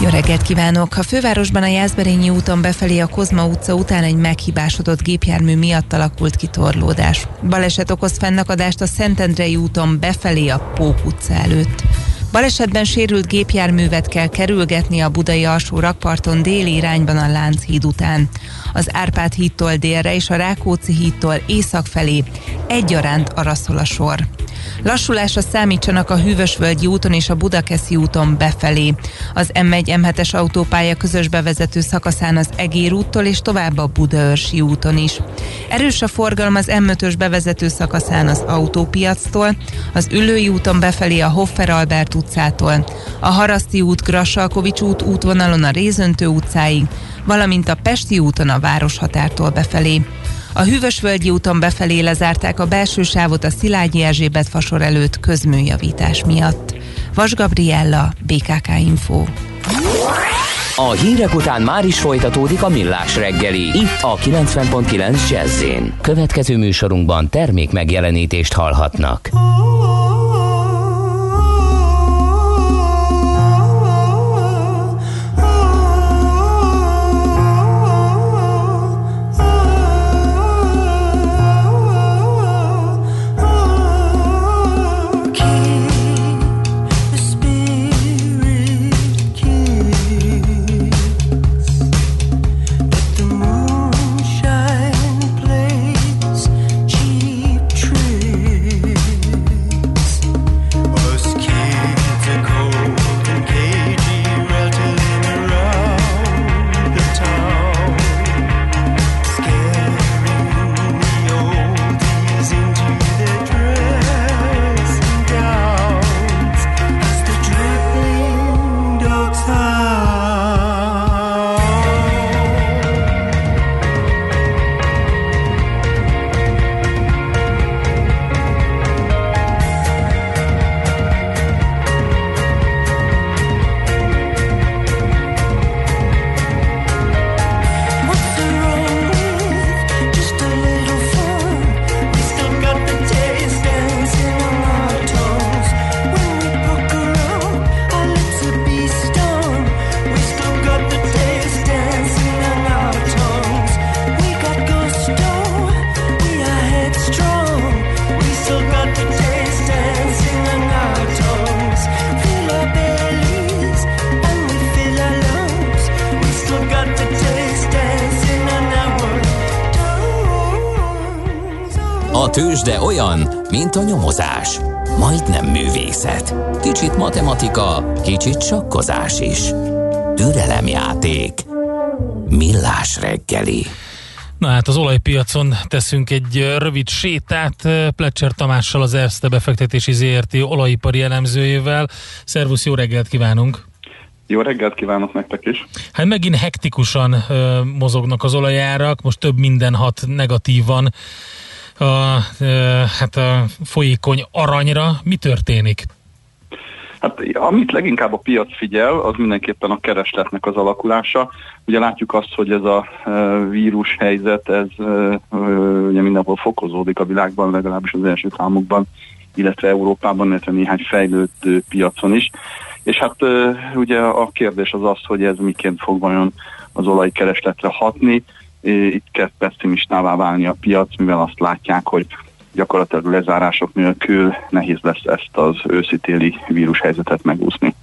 U: jó reggelt kívánok! A fővárosban a Jászberényi úton befelé a Kozma utca után egy meghibásodott gépjármű miatt alakult kitorlódás. Baleset okoz fennakadást a Szentendrei úton befelé a Pók utca előtt. Balesetben sérült gépjárművet kell kerülgetni a budai alsó rakparton déli irányban a Lánchíd után. Az Árpád hídtól délre és a Rákóczi hídtól észak felé egyaránt araszol a sor. Lassulásra számítsanak a Hűvösvölgyi úton és a Budakeszi úton befelé. Az M1-M7-es autópálya közös bevezető szakaszán az Egér úttól és tovább a Budaörsi úton is. Erős a forgalom az M5-ös bevezető szakaszán az autópiactól, az Ülői úton befelé a Hoffer Albert utcától, a Haraszti út Grassalkovics út útvonalon a Rézöntő utcáig, valamint a Pesti úton a Városhatártól befelé. A Hűvösvölgyi úton befelé lezárták a belső sávot a Szilágyi Erzsébet fasor előtt közműjavítás miatt. Vas Gabriella, BKK Info.
T: A hírek után már is folytatódik a millás reggeli, itt a 90.9 jazz Következő műsorunkban termék megjelenítést hallhatnak.
C: Az olajpiacon teszünk egy rövid sétát Plecser Tamással, az Erste befektetési ZRT olajipari elemzőjével. Szervusz, jó reggelt kívánunk!
V: Jó reggelt kívánok nektek is!
C: Hát megint hektikusan ö, mozognak az olajárak, most több minden hat negatívan a, hát a folyékony aranyra. Mi történik?
V: Hát amit leginkább a piac figyel, az mindenképpen a keresletnek az alakulása. Ugye látjuk azt, hogy ez a vírus helyzet, ez ugye mindenhol fokozódik a világban, legalábbis az első számokban, illetve Európában, illetve néhány fejlődő piacon is. És hát ugye a kérdés az az, hogy ez miként fog vajon az olajkeresletre hatni itt kezd pessimistává válni a piac, mivel azt látják, hogy gyakorlatilag lezárások nélkül nehéz lesz ezt az őszitéli vírushelyzetet megúszni.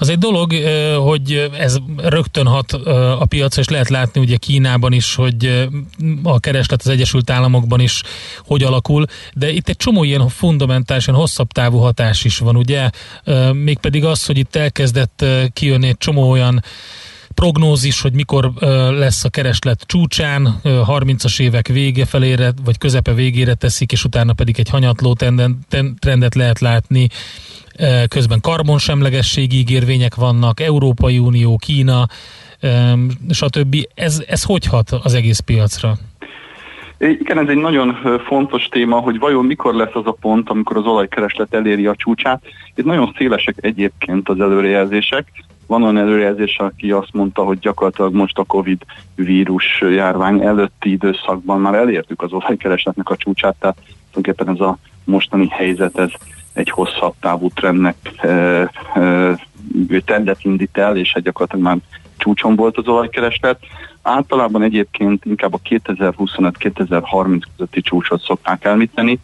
C: Az egy dolog, hogy ez rögtön hat a piacra, és lehet látni ugye Kínában is, hogy a kereslet az Egyesült Államokban is hogy alakul, de itt egy csomó ilyen fundamentális, ilyen hosszabb távú hatás is van, ugye? Mégpedig az, hogy itt elkezdett kijönni egy csomó olyan prognózis, hogy mikor lesz a kereslet csúcsán, 30-as évek vége felére, vagy közepe végére teszik, és utána pedig egy hanyatló trendet lehet látni. Közben karbonsemlegességi ígérvények vannak, Európai Unió, Kína, stb. Ez, ez hogy hat az egész piacra?
V: Igen, ez egy nagyon fontos téma, hogy vajon mikor lesz az a pont, amikor az olajkereslet eléri a csúcsát. Itt nagyon szélesek egyébként az előrejelzések. Van olyan előrejelzés, aki azt mondta, hogy gyakorlatilag most a Covid vírus járvány előtti időszakban már elértük az olajkeresletnek a csúcsát, tehát tulajdonképpen ez a mostani helyzet, ez egy hosszabb távú trendnek e, e, trendet indít el, és egy gyakorlatilag már csúcson volt az olajkereslet. Általában egyébként inkább a 2025-2030 közötti csúcsot szokták elmíteni,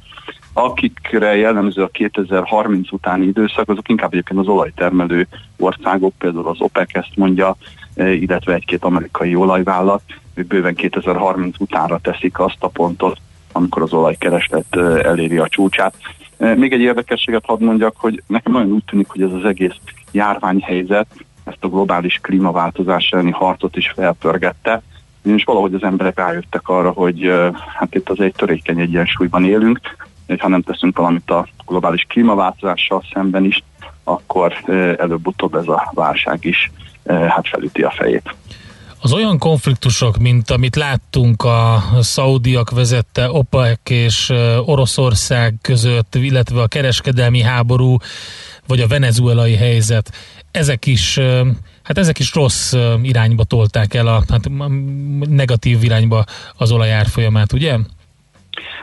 V: akikre jellemző a 2030 utáni időszak, azok inkább egyébként az olajtermelő országok, például az OPEC ezt mondja, e, illetve egy-két amerikai olajvállalat, ők bőven 2030 utánra teszik azt a pontot, amikor az olajkereslet e, eléri a csúcsát. E, még egy érdekességet hadd mondjak, hogy nekem nagyon úgy tűnik, hogy ez az egész járványhelyzet ezt a globális klímaváltozás elleni harcot is felpörgette, és valahogy az emberek rájöttek arra, hogy hát itt az egy törékeny egyensúlyban élünk, hogy ha nem teszünk valamit a globális klímaváltozással szemben is, akkor előbb-utóbb ez a válság is hát felüti a fejét.
C: Az olyan konfliktusok, mint amit láttunk a szaudiak vezette OPEC és Oroszország között, illetve a kereskedelmi háború, vagy a venezuelai helyzet, ezek is hát ezek is rossz irányba tolták el a hát negatív irányba az olajár folyamát, ugye?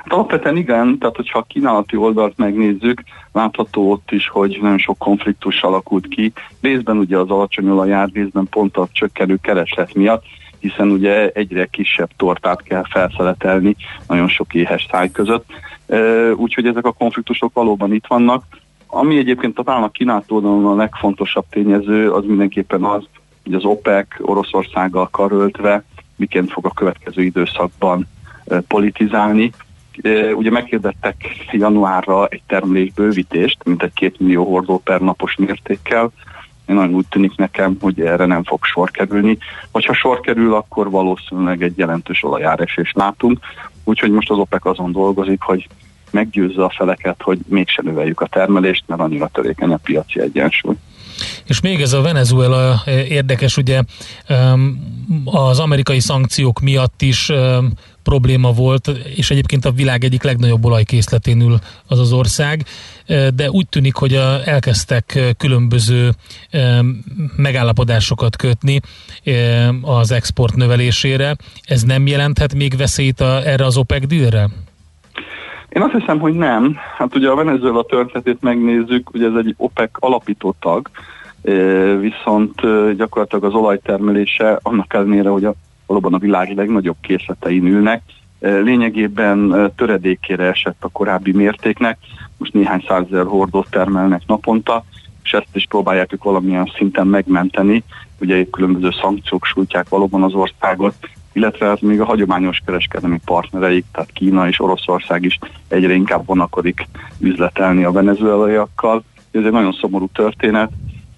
V: Hát alapvetően igen, tehát hogyha a kínálati oldalt megnézzük, látható ott is, hogy nagyon sok konfliktus alakult ki. Részben ugye az alacsony olajár, részben pont a csökkenő kereslet miatt, hiszen ugye egyre kisebb tortát kell felszeletelni nagyon sok éhes száj között. Úgyhogy ezek a konfliktusok valóban itt vannak. Ami egyébként talán a kínált oldalon a legfontosabb tényező, az mindenképpen az, hogy az OPEC Oroszországgal karöltve miként fog a következő időszakban politizálni. Ugye meghirdettek januárra egy termelésbővítést, mint egy két millió hordó per napos mértékkel. Én nagyon úgy tűnik nekem, hogy erre nem fog sor kerülni. Vagy ha sor kerül, akkor valószínűleg egy jelentős olajáresést látunk. Úgyhogy most az OPEC azon dolgozik, hogy meggyőzze a feleket, hogy mégsem növeljük a termelést, mert annyira törékeny a piaci egyensúly.
C: És még ez a Venezuela érdekes, ugye az amerikai szankciók miatt is probléma volt, és egyébként a világ egyik legnagyobb olajkészletén ül az az ország, de úgy tűnik, hogy elkezdtek különböző megállapodásokat kötni az export növelésére. Ez nem jelenthet még veszélyt erre az OPEC dealre?
V: Én azt hiszem, hogy nem. Hát ugye a Venezuela történetét megnézzük, ugye ez egy OPEC alapító tag, viszont gyakorlatilag az olajtermelése annak ellenére, hogy a, valóban a világ legnagyobb készletein ülnek, lényegében töredékére esett a korábbi mértéknek, most néhány százezer hordót termelnek naponta, és ezt is próbálják ők valamilyen szinten megmenteni. Ugye különböző szankciók sújtják valóban az országot, illetve az még a hagyományos kereskedelmi partnereik, tehát Kína és Oroszország is egyre inkább vonakodik üzletelni a venezuelaiakkal. Ez egy nagyon szomorú történet.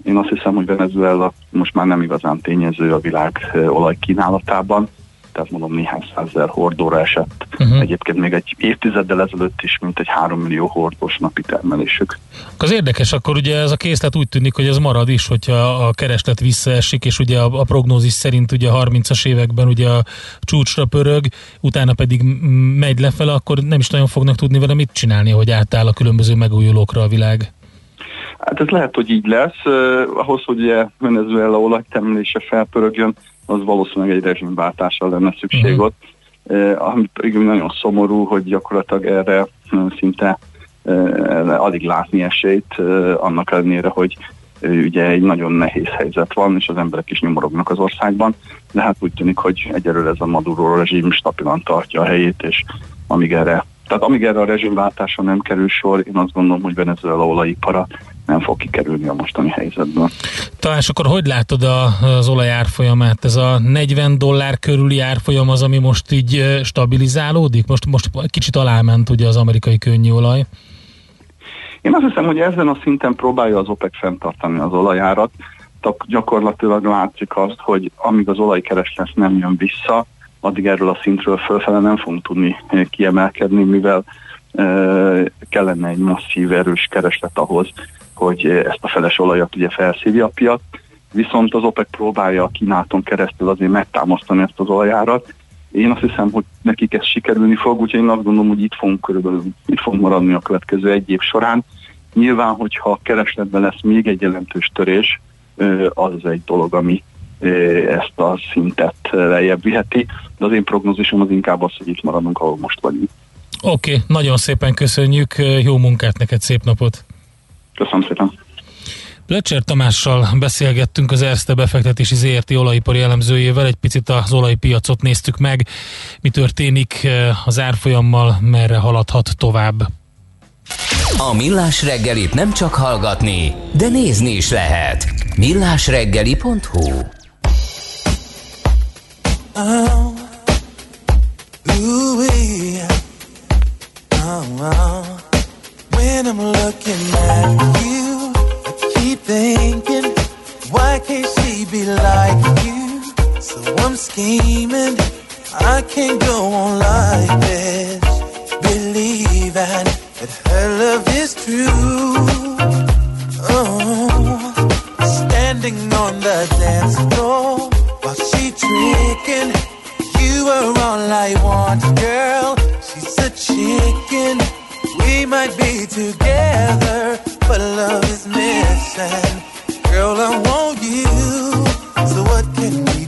V: Én azt hiszem, hogy Venezuela most már nem igazán tényező a világ olajkínálatában, tehát mondom néhány százezer hordóra esett. Uh-huh. Egyébként még egy évtizeddel ezelőtt is, mint egy 3 millió hordós napi termelésük.
C: Az érdekes, akkor ugye ez a készlet úgy tűnik, hogy ez marad is, hogyha a kereslet visszaesik, és ugye a, a prognózis szerint ugye a 30-as években ugye a csúcsra pörög, utána pedig megy lefele, akkor nem is nagyon fognak tudni vele mit csinálni, hogy átáll a különböző megújulókra a világ.
V: Hát ez lehet, hogy így lesz. Ahhoz, hogy ugye Venezuela olajtermelése felpörögjön, az valószínűleg egy rezsimváltással lenne szükség uh-huh. ott. Ami pedig nagyon szomorú, hogy gyakorlatilag erre szinte alig látni esélyt, annak ellenére, hogy ugye egy nagyon nehéz helyzet van, és az emberek is nyomorognak az országban, de hát úgy tűnik, hogy egyelőre ez a Maduro rezsim stabilan tartja a helyét, és amíg erre tehát amíg erre a rezsimváltásra nem kerül sor, én azt gondolom, hogy Venezuela olajipara nem fog kikerülni a mostani helyzetből.
C: Talán akkor hogy látod a, az olaj árfolyamát? Ez a 40 dollár körüli árfolyam az, ami most így stabilizálódik? Most, most kicsit aláment ugye az amerikai könnyű olaj.
V: Én azt hiszem, hogy ezen a szinten próbálja az OPEC fenntartani az olajárat. Gyakorlatilag látszik azt, hogy amíg az olajkereslet nem jön vissza, addig erről a szintről fölfele nem fogunk tudni eh, kiemelkedni, mivel eh, kellene egy masszív, erős kereslet ahhoz, hogy eh, ezt a feles olajat ugye felszívja a piac. Viszont az OPEC próbálja a kínálaton keresztül azért megtámasztani ezt az olajárat. Én azt hiszem, hogy nekik ez sikerülni fog, úgyhogy én azt gondolom, hogy itt fogunk körülbelül itt fogunk maradni a következő egy év során. Nyilván, hogyha a keresletben lesz még egy jelentős törés, az egy dolog, ami ezt a szintet lejjebb viheti, de az én prognózisom az inkább az, hogy itt maradunk, ahol most vagyunk.
C: Oké, okay, nagyon szépen köszönjük, jó munkát neked, szép napot!
V: Köszönöm szépen!
C: Plecser Tamással beszélgettünk az Erste befektetési ZRT olajipari elemzőjével, egy picit az olajpiacot néztük meg, mi történik az árfolyammal, merre haladhat tovább.
A: A Millás reggelit nem csak hallgatni, de nézni is lehet. millásreggeli.hu
L: on like this, believing that her love is true. Oh, standing on the dance floor while tricking. You are all I want, girl. She's a chicken. We might be together, but love is missing. Girl, I want you. So what can we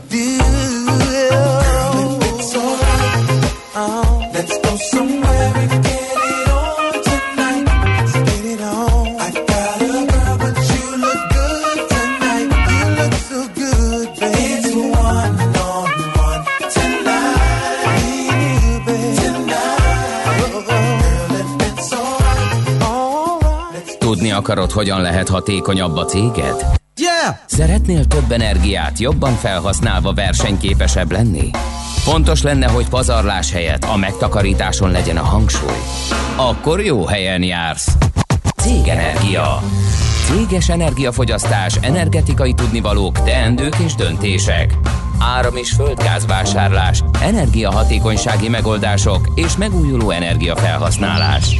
A: akarod, hogyan lehet hatékonyabb a céged?
L: Yeah!
A: Szeretnél több energiát jobban felhasználva versenyképesebb lenni? Fontos lenne, hogy pazarlás helyett a megtakarításon legyen a hangsúly. Akkor jó helyen jársz. Cégenergia. Céges energiafogyasztás, energetikai tudnivalók, teendők és döntések. Áram- és földgázvásárlás, energiahatékonysági megoldások és megújuló energiafelhasználás.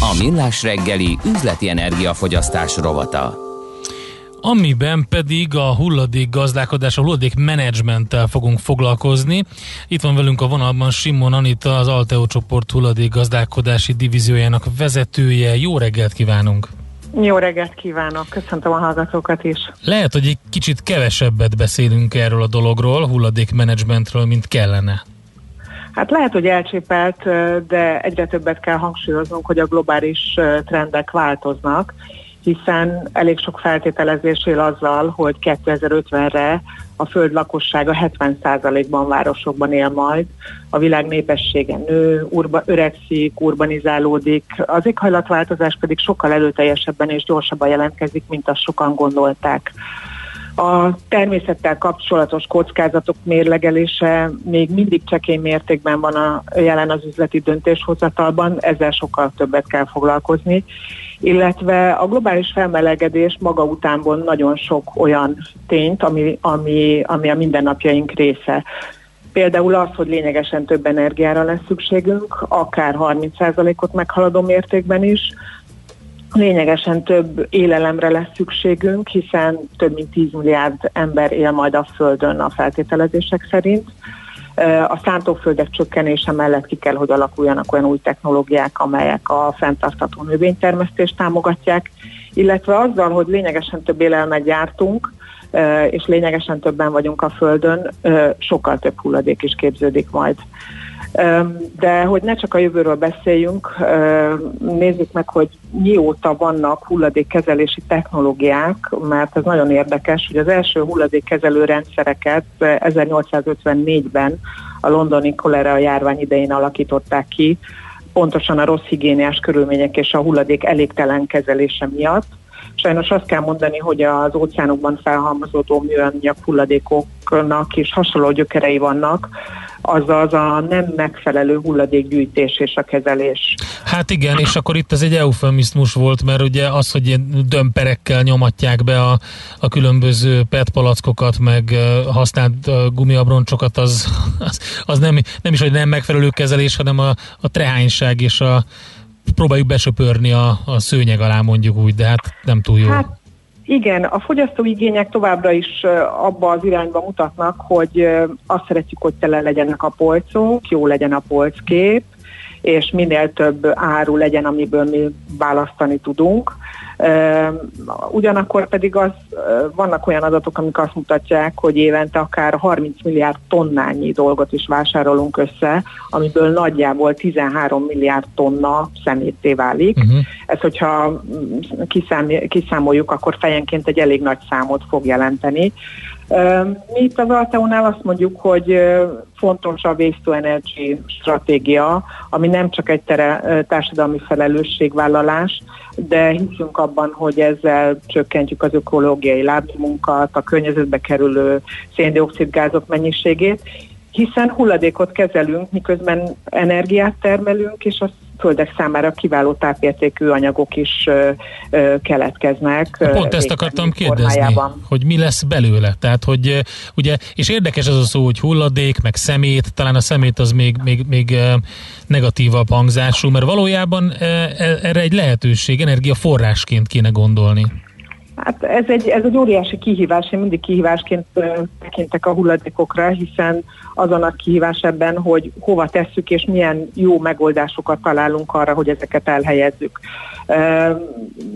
A: A Millás reggeli üzleti energiafogyasztás rovata.
C: Amiben pedig a hulladék gazdálkodás, a hulladék menedzsmenttel fogunk foglalkozni. Itt van velünk a vonalban Simon Anita, az Alteo csoport hulladék gazdálkodási divíziójának vezetője. Jó reggelt kívánunk!
W: Jó reggelt kívánok, köszöntöm a hallgatókat is.
C: Lehet, hogy egy kicsit kevesebbet beszélünk erről a dologról, hulladékmenedzsmentről, mint kellene.
W: Hát lehet, hogy elcsépelt, de egyre többet kell hangsúlyoznunk, hogy a globális trendek változnak, hiszen elég sok feltételezés él azzal, hogy 2050-re a föld lakossága 70%-ban városokban él majd, a világ népessége nő, urba, öregszik, urbanizálódik, az éghajlatváltozás pedig sokkal előteljesebben és gyorsabban jelentkezik, mint azt sokan gondolták. A természettel kapcsolatos kockázatok mérlegelése még mindig csekély mértékben van a jelen az üzleti döntéshozatalban, ezzel sokkal többet kell foglalkozni, illetve a globális felmelegedés maga után von nagyon sok olyan tényt, ami, ami, ami a mindennapjaink része. Például az, hogy lényegesen több energiára lesz szükségünk, akár 30%-ot meghaladó mértékben is, lényegesen több élelemre lesz szükségünk, hiszen több mint 10 milliárd ember él majd a Földön a feltételezések szerint. A szántóföldek csökkenése mellett ki kell, hogy alakuljanak olyan új technológiák, amelyek a fenntartható növénytermesztést támogatják, illetve azzal, hogy lényegesen több élelmet gyártunk, és lényegesen többen vagyunk a Földön, sokkal több hulladék is képződik majd. De hogy ne csak a jövőről beszéljünk, nézzük meg, hogy mióta vannak hulladékkezelési technológiák, mert ez nagyon érdekes, hogy az első hulladékkezelő rendszereket 1854-ben a londoni kolera járvány idején alakították ki, pontosan a rossz higiéniás körülmények és a hulladék elégtelen kezelése miatt, sajnos azt kell mondani, hogy az óceánokban felhalmozódó műanyag hulladékoknak is hasonló gyökerei vannak, azaz a nem megfelelő hulladékgyűjtés és a kezelés.
C: Hát igen, és akkor itt ez egy eufemizmus volt, mert ugye az, hogy ilyen dömperekkel nyomatják be a, a különböző PET palackokat, meg használt gumiabroncsokat, az, az, az nem, nem is, hogy nem megfelelő kezelés, hanem a, a trehányság és a próbáljuk besöpörni a, a szőnyeg alá mondjuk úgy, de hát nem túl jó. Hát
W: igen, a fogyasztóigények továbbra is abba az irányba mutatnak, hogy azt szeretjük, hogy tele legyenek a polcunk, jó legyen a polckép, és minél több áru legyen, amiből mi választani tudunk. Ugyanakkor pedig az, vannak olyan adatok, amik azt mutatják, hogy évente akár 30 milliárd tonnányi dolgot is vásárolunk össze, amiből nagyjából 13 milliárd tonna szemétté válik. Uh-huh. Ez, hogyha kiszám, kiszámoljuk, akkor fejenként egy elég nagy számot fog jelenteni. Mi itt az Alteónál azt mondjuk, hogy fontos a Waste to Energy stratégia, ami nem csak egy tere, társadalmi felelősségvállalás, de hiszünk abban, hogy ezzel csökkentjük az ökológiai lábnyomunkat, a környezetbe kerülő széndiokszid gázok mennyiségét, hiszen hulladékot kezelünk, miközben energiát termelünk, és a földek számára kiváló tápértékű anyagok is keletkeznek.
C: Pont ezt akartam kérdezni, hogy mi lesz belőle. Tehát, hogy ugye, és érdekes az a szó, hogy hulladék, meg szemét, talán a szemét az még, még, még negatívabb hangzású, mert valójában e, erre egy lehetőség, energiaforrásként kéne gondolni.
W: Hát ez egy, ez egy óriási kihívás, én mindig kihívásként tekintek a hulladékokra, hiszen az a kihívás ebben, hogy hova tesszük és milyen jó megoldásokat találunk arra, hogy ezeket elhelyezzük.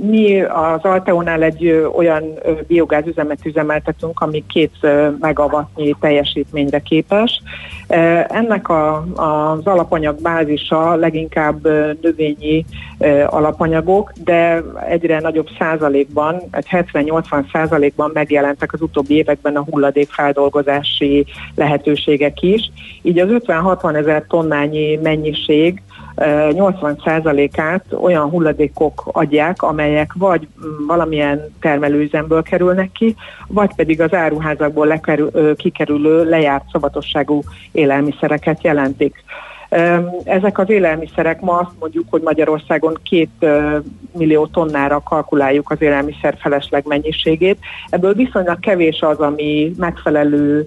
W: Mi az Alteónál egy olyan biogázüzemet üzemeltetünk, ami két megawattnyi teljesítményre képes. Ennek a, az alapanyag bázisa leginkább növényi alapanyagok, de egyre nagyobb százalékban, egy 70-80 százalékban megjelentek az utóbbi években a hulladékfeldolgozási lehetőségek is. Így az 50-60 ezer tonnányi mennyiség 80%-át olyan hulladékok adják, amelyek vagy valamilyen termelőüzemből kerülnek ki, vagy pedig az áruházakból lekerül, kikerülő lejárt szabatosságú élelmiszereket jelentik. Ezek az élelmiszerek ma azt mondjuk, hogy Magyarországon két millió tonnára kalkuláljuk az élelmiszer felesleg mennyiségét. Ebből viszonylag kevés az, ami megfelelő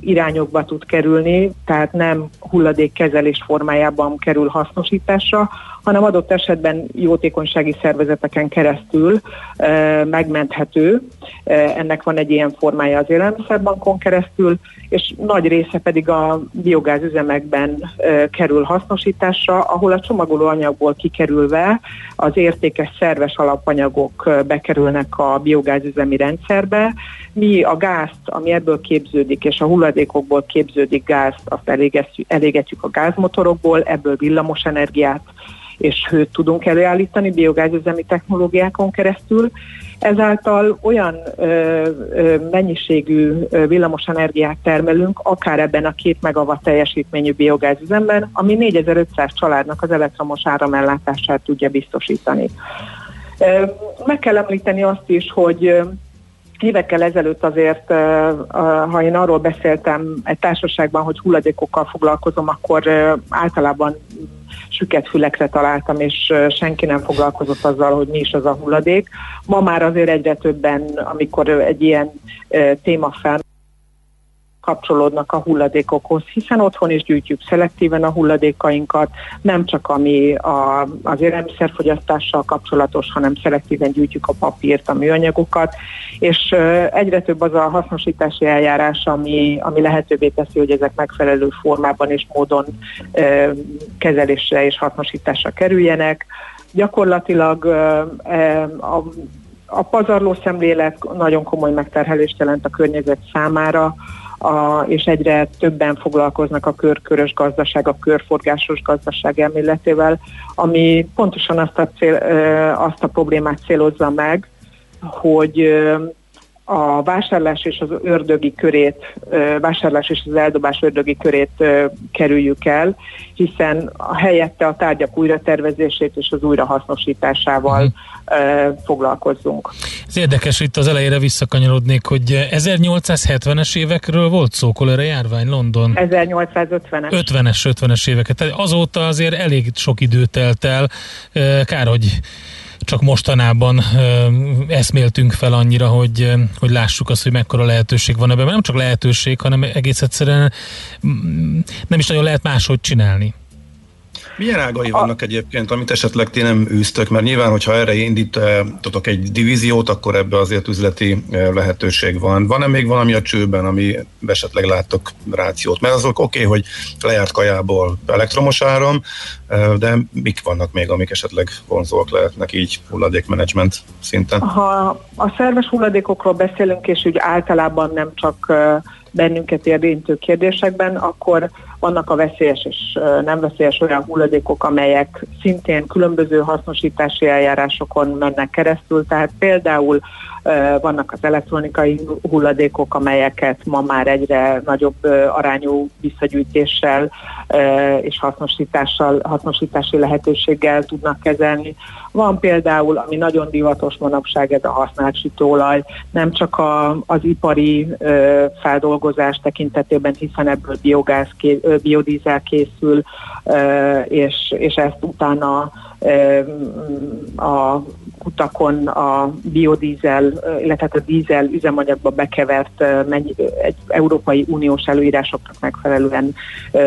W: irányokba tud kerülni, tehát nem hulladékkezelés formájában kerül hasznosításra, hanem adott esetben jótékonysági szervezeteken keresztül e, megmenthető. E, ennek van egy ilyen formája az élelmiszerbankon keresztül, és nagy része pedig a biogázüzemekben e, kerül hasznosításra, ahol a csomagoló anyagból kikerülve az értékes szerves alapanyagok bekerülnek a biogázüzemi rendszerbe. Mi a gázt, ami ebből képződik, és a hulladékokból képződik gázt, azt elégetjük a gázmotorokból, ebből villamos energiát és hőt tudunk előállítani biogázüzemi technológiákon keresztül. Ezáltal olyan ö, ö, mennyiségű ö, villamos energiát termelünk, akár ebben a két megawatt teljesítményű biogázüzemben, ami 4500 családnak az elektromos áramellátását tudja biztosítani. Meg kell említeni azt is, hogy Évekkel ezelőtt azért, ha én arról beszéltem egy társaságban, hogy hulladékokkal foglalkozom, akkor általában süket fülekre találtam, és senki nem foglalkozott azzal, hogy mi is az a hulladék. Ma már azért egyre többen, amikor egy ilyen téma fel kapcsolódnak a hulladékokhoz, hiszen otthon is gyűjtjük szelektíven a hulladékainkat, nem csak ami a, az élelmiszerfogyasztással kapcsolatos, hanem szelektíven gyűjtjük a papírt, a műanyagokat, és egyre több az a hasznosítási eljárás, ami, ami lehetővé teszi, hogy ezek megfelelő formában és módon ö, kezelésre és hasznosításra kerüljenek. Gyakorlatilag ö, a a pazarló szemlélet nagyon komoly megterhelést jelent a környezet számára, a, és egyre többen foglalkoznak a körkörös gazdaság, a körforgásos gazdaság elméletével, ami pontosan azt a, cél, azt a problémát célozza meg, hogy a vásárlás és az ördögi körét, vásárlás és az eldobás ördögi körét kerüljük el, hiszen a helyette a tárgyak újratervezését és az újrahasznosításával mm. foglalkozzunk.
C: Ez érdekes, itt az elejére visszakanyarodnék, hogy 1870-es évekről volt szó, kolera járvány London?
W: 1850-es.
C: 50-es, 50-es éveket. Tehát azóta azért elég sok idő telt el. Kár, hogy csak mostanában eszméltünk fel annyira, hogy, hogy lássuk azt, hogy mekkora lehetőség van ebben. Nem csak lehetőség, hanem egész egyszerűen mm, nem is nagyon lehet máshogy csinálni.
D: Milyen ágai vannak egyébként, amit esetleg ti nem űztök? Mert nyilván, hogyha erre indítotok egy divíziót, akkor ebbe azért üzleti lehetőség van. Van-e még valami a csőben, ami esetleg láttok rációt? Mert azok oké, okay, hogy lejárt kajából elektromos áram, de mik vannak még, amik esetleg vonzóak lehetnek így hulladékmenedzsment szinten?
W: Ha a szerves hulladékokról beszélünk, és úgy általában nem csak bennünket érintő kérdésekben, akkor vannak a veszélyes és nem veszélyes olyan hulladékok, amelyek szintén különböző hasznosítási eljárásokon mennek keresztül, tehát például vannak az elektronikai hulladékok, amelyeket ma már egyre nagyobb arányú visszagyűjtéssel és hasznosítással, hasznosítási lehetőséggel tudnak kezelni. Van például, ami nagyon divatos manapság, ez a használt sütőolaj, nem csak a, az ipari feldolgozás tekintetében, hiszen ebből biogáz, biodízel készül, és, és ezt utána a kutakon a biodízel, illetve a dízel üzemanyagba bekevert egy Európai Uniós előírásoknak megfelelően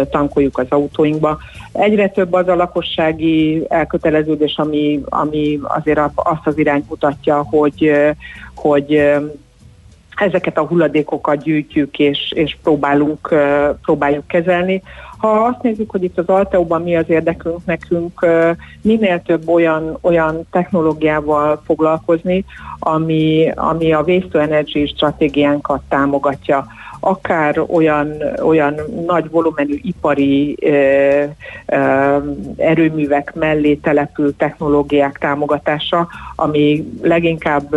W: tankoljuk az autóinkba. Egyre több az a lakossági elköteleződés, ami, ami azért azt az irányt mutatja, hogy, hogy ezeket a hulladékokat gyűjtjük és, és próbálunk, próbáljuk kezelni. Ha azt nézzük, hogy itt az Alteóban mi az érdekünk nekünk, minél több olyan, olyan technológiával foglalkozni, ami, ami a Waste to Energy stratégiánkat támogatja akár olyan, olyan nagy volumenű ipari ö, ö, erőművek mellé települ technológiák támogatása, ami leginkább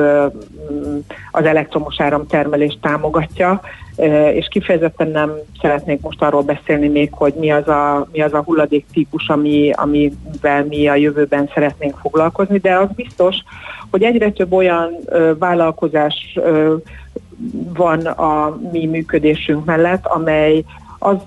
W: az elektromos áramtermelést támogatja, és kifejezetten nem szeretnék most arról beszélni még, hogy mi az a, mi az a hulladék típus, ami, amivel mi a jövőben szeretnénk foglalkozni, de az biztos, hogy egyre több olyan vállalkozás van a mi működésünk mellett, amely azt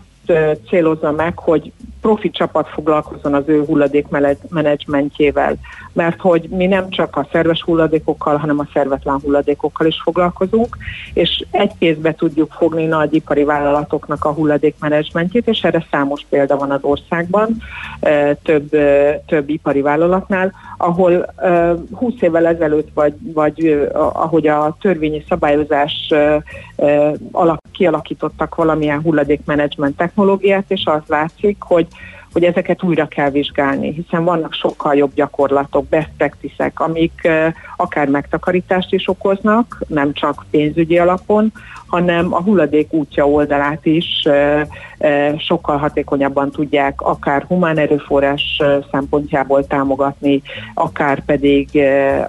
W: célozza meg, hogy profi csapat foglalkozzon az ő hulladékmenedzsmentjével, mert hogy mi nem csak a szerves hulladékokkal, hanem a szervetlen hulladékokkal is foglalkozunk, és egy kézbe tudjuk fogni nagy ipari vállalatoknak a hulladékmenedzsmentjét, és erre számos példa van az országban, több, több ipari vállalatnál, ahol 20 évvel ezelőtt, vagy, vagy ahogy a törvényi szabályozás alak, kialakítottak valamilyen hulladékmenedzsment technológiát, és az látszik, hogy hogy ezeket újra kell vizsgálni, hiszen vannak sokkal jobb gyakorlatok, best amik akár megtakarítást is okoznak, nem csak pénzügyi alapon, hanem a hulladék útja oldalát is sokkal hatékonyabban tudják akár humán erőforrás szempontjából támogatni, akár pedig,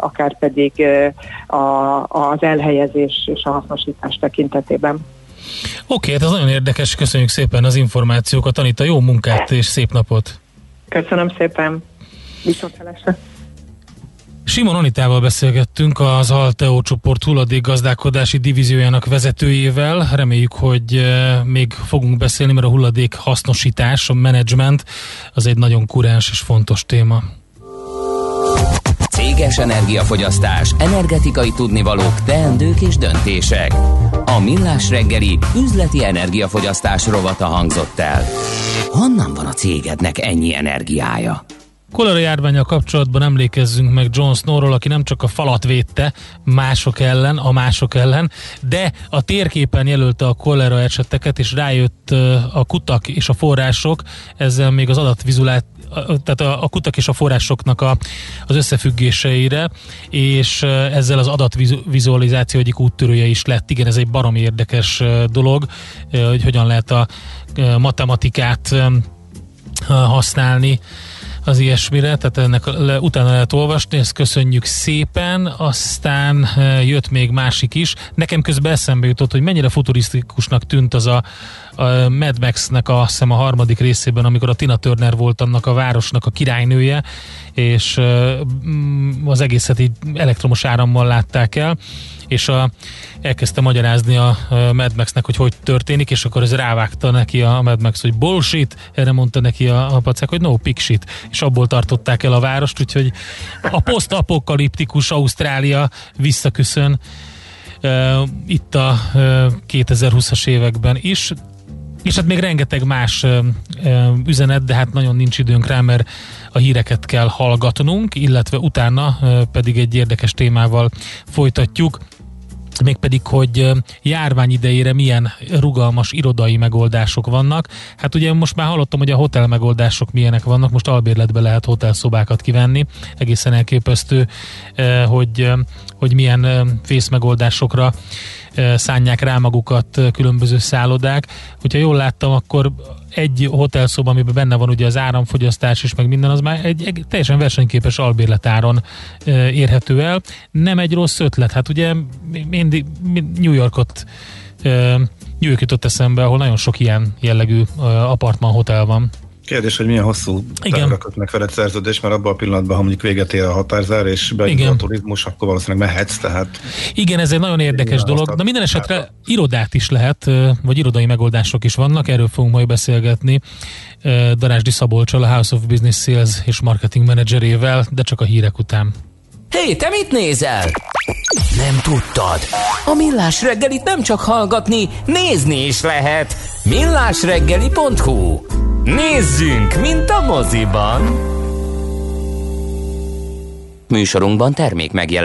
W: akár pedig az elhelyezés és a hasznosítás tekintetében.
C: Oké, hát ez nagyon érdekes, köszönjük szépen az információkat, Anita, jó munkát és szép napot!
W: Köszönöm szépen, viszontlátásra!
C: Simon Anitával beszélgettünk az Alteo csoport hulladékgazdálkodási divíziójának vezetőjével. Reméljük, hogy eh, még fogunk beszélni, mert a hulladék hasznosítás, a menedzsment az egy nagyon kurens és fontos téma.
A: Céges energiafogyasztás, energetikai tudnivalók, teendők és döntések. A Millás reggeli üzleti energiafogyasztás rovata hangzott el. Honnan van a cégednek ennyi energiája?
C: Kolera járványa kapcsolatban emlékezzünk meg John Snowról, aki nem csak a falat védte mások ellen, a mások ellen, de a térképen jelölte a kolera eseteket, és rájött a kutak és a források, ezzel még az adatvizulált tehát a, a kutak és a forrásoknak a, az összefüggéseire, és ezzel az adatvizualizáció egyik úttörője is lett. Igen, ez egy baromi érdekes dolog, hogy hogyan lehet a matematikát használni az ilyesmire, tehát ennek le, utána lehet olvasni, ezt köszönjük szépen, aztán e, jött még másik is. Nekem közben eszembe jutott, hogy mennyire futurisztikusnak tűnt az a, a Mad Max-nek a, azt a harmadik részében, amikor a Tina Turner volt annak a városnak a királynője, és e, az egészet így elektromos árammal látták el, és a, elkezdte magyarázni a, a Mad Max-nek, hogy hogy történik, és akkor ez rávágta neki a Mad Max, hogy bullshit, erre mondta neki a, a pacák, hogy no pixit, és abból tartották el a várost, úgyhogy a posztapokaliptikus Ausztrália visszaköszön uh, itt a uh, 2020-as években is, és hát még rengeteg más uh, üzenet, de hát nagyon nincs időnk rá, mert a híreket kell hallgatnunk, illetve utána pedig egy érdekes témával folytatjuk mégpedig, hogy járvány idejére milyen rugalmas irodai megoldások vannak. Hát ugye most már hallottam, hogy a hotel megoldások milyenek vannak, most albérletbe lehet hotelszobákat kivenni, egészen elképesztő, hogy, hogy milyen fészmegoldásokra szánják rá magukat különböző szállodák. Hogyha jól láttam, akkor egy hotelszoba, amiben benne van ugye az áramfogyasztás is, meg minden, az már egy, egy teljesen versenyképes albérletáron érhető el. Nem egy rossz ötlet. Hát ugye mindig New Yorkot New York jutott eszembe, ahol nagyon sok ilyen jellegű apartman hotel van.
D: Kérdés, hogy milyen hosszú távra kötnek veled szerződés, mert abban a pillanatban, ha mondjuk véget ér a határzár, és beindul a turizmus, akkor valószínűleg mehetsz, tehát...
C: Igen, ez egy nagyon érdekes dolog. Na minden esetre irodát is lehet, vagy irodai megoldások is vannak, erről fogunk majd beszélgetni Darásdi Szabolcsal, a House of Business Sales és Marketing Managerével, de csak a hírek után.
A: Hé, hey, te mit nézel? Nem tudtad? A Millás reggelit nem csak hallgatni, nézni is lehet. millásreggeli.hu Nézzünk, mint a moziban! Műsorunkban termék megjelent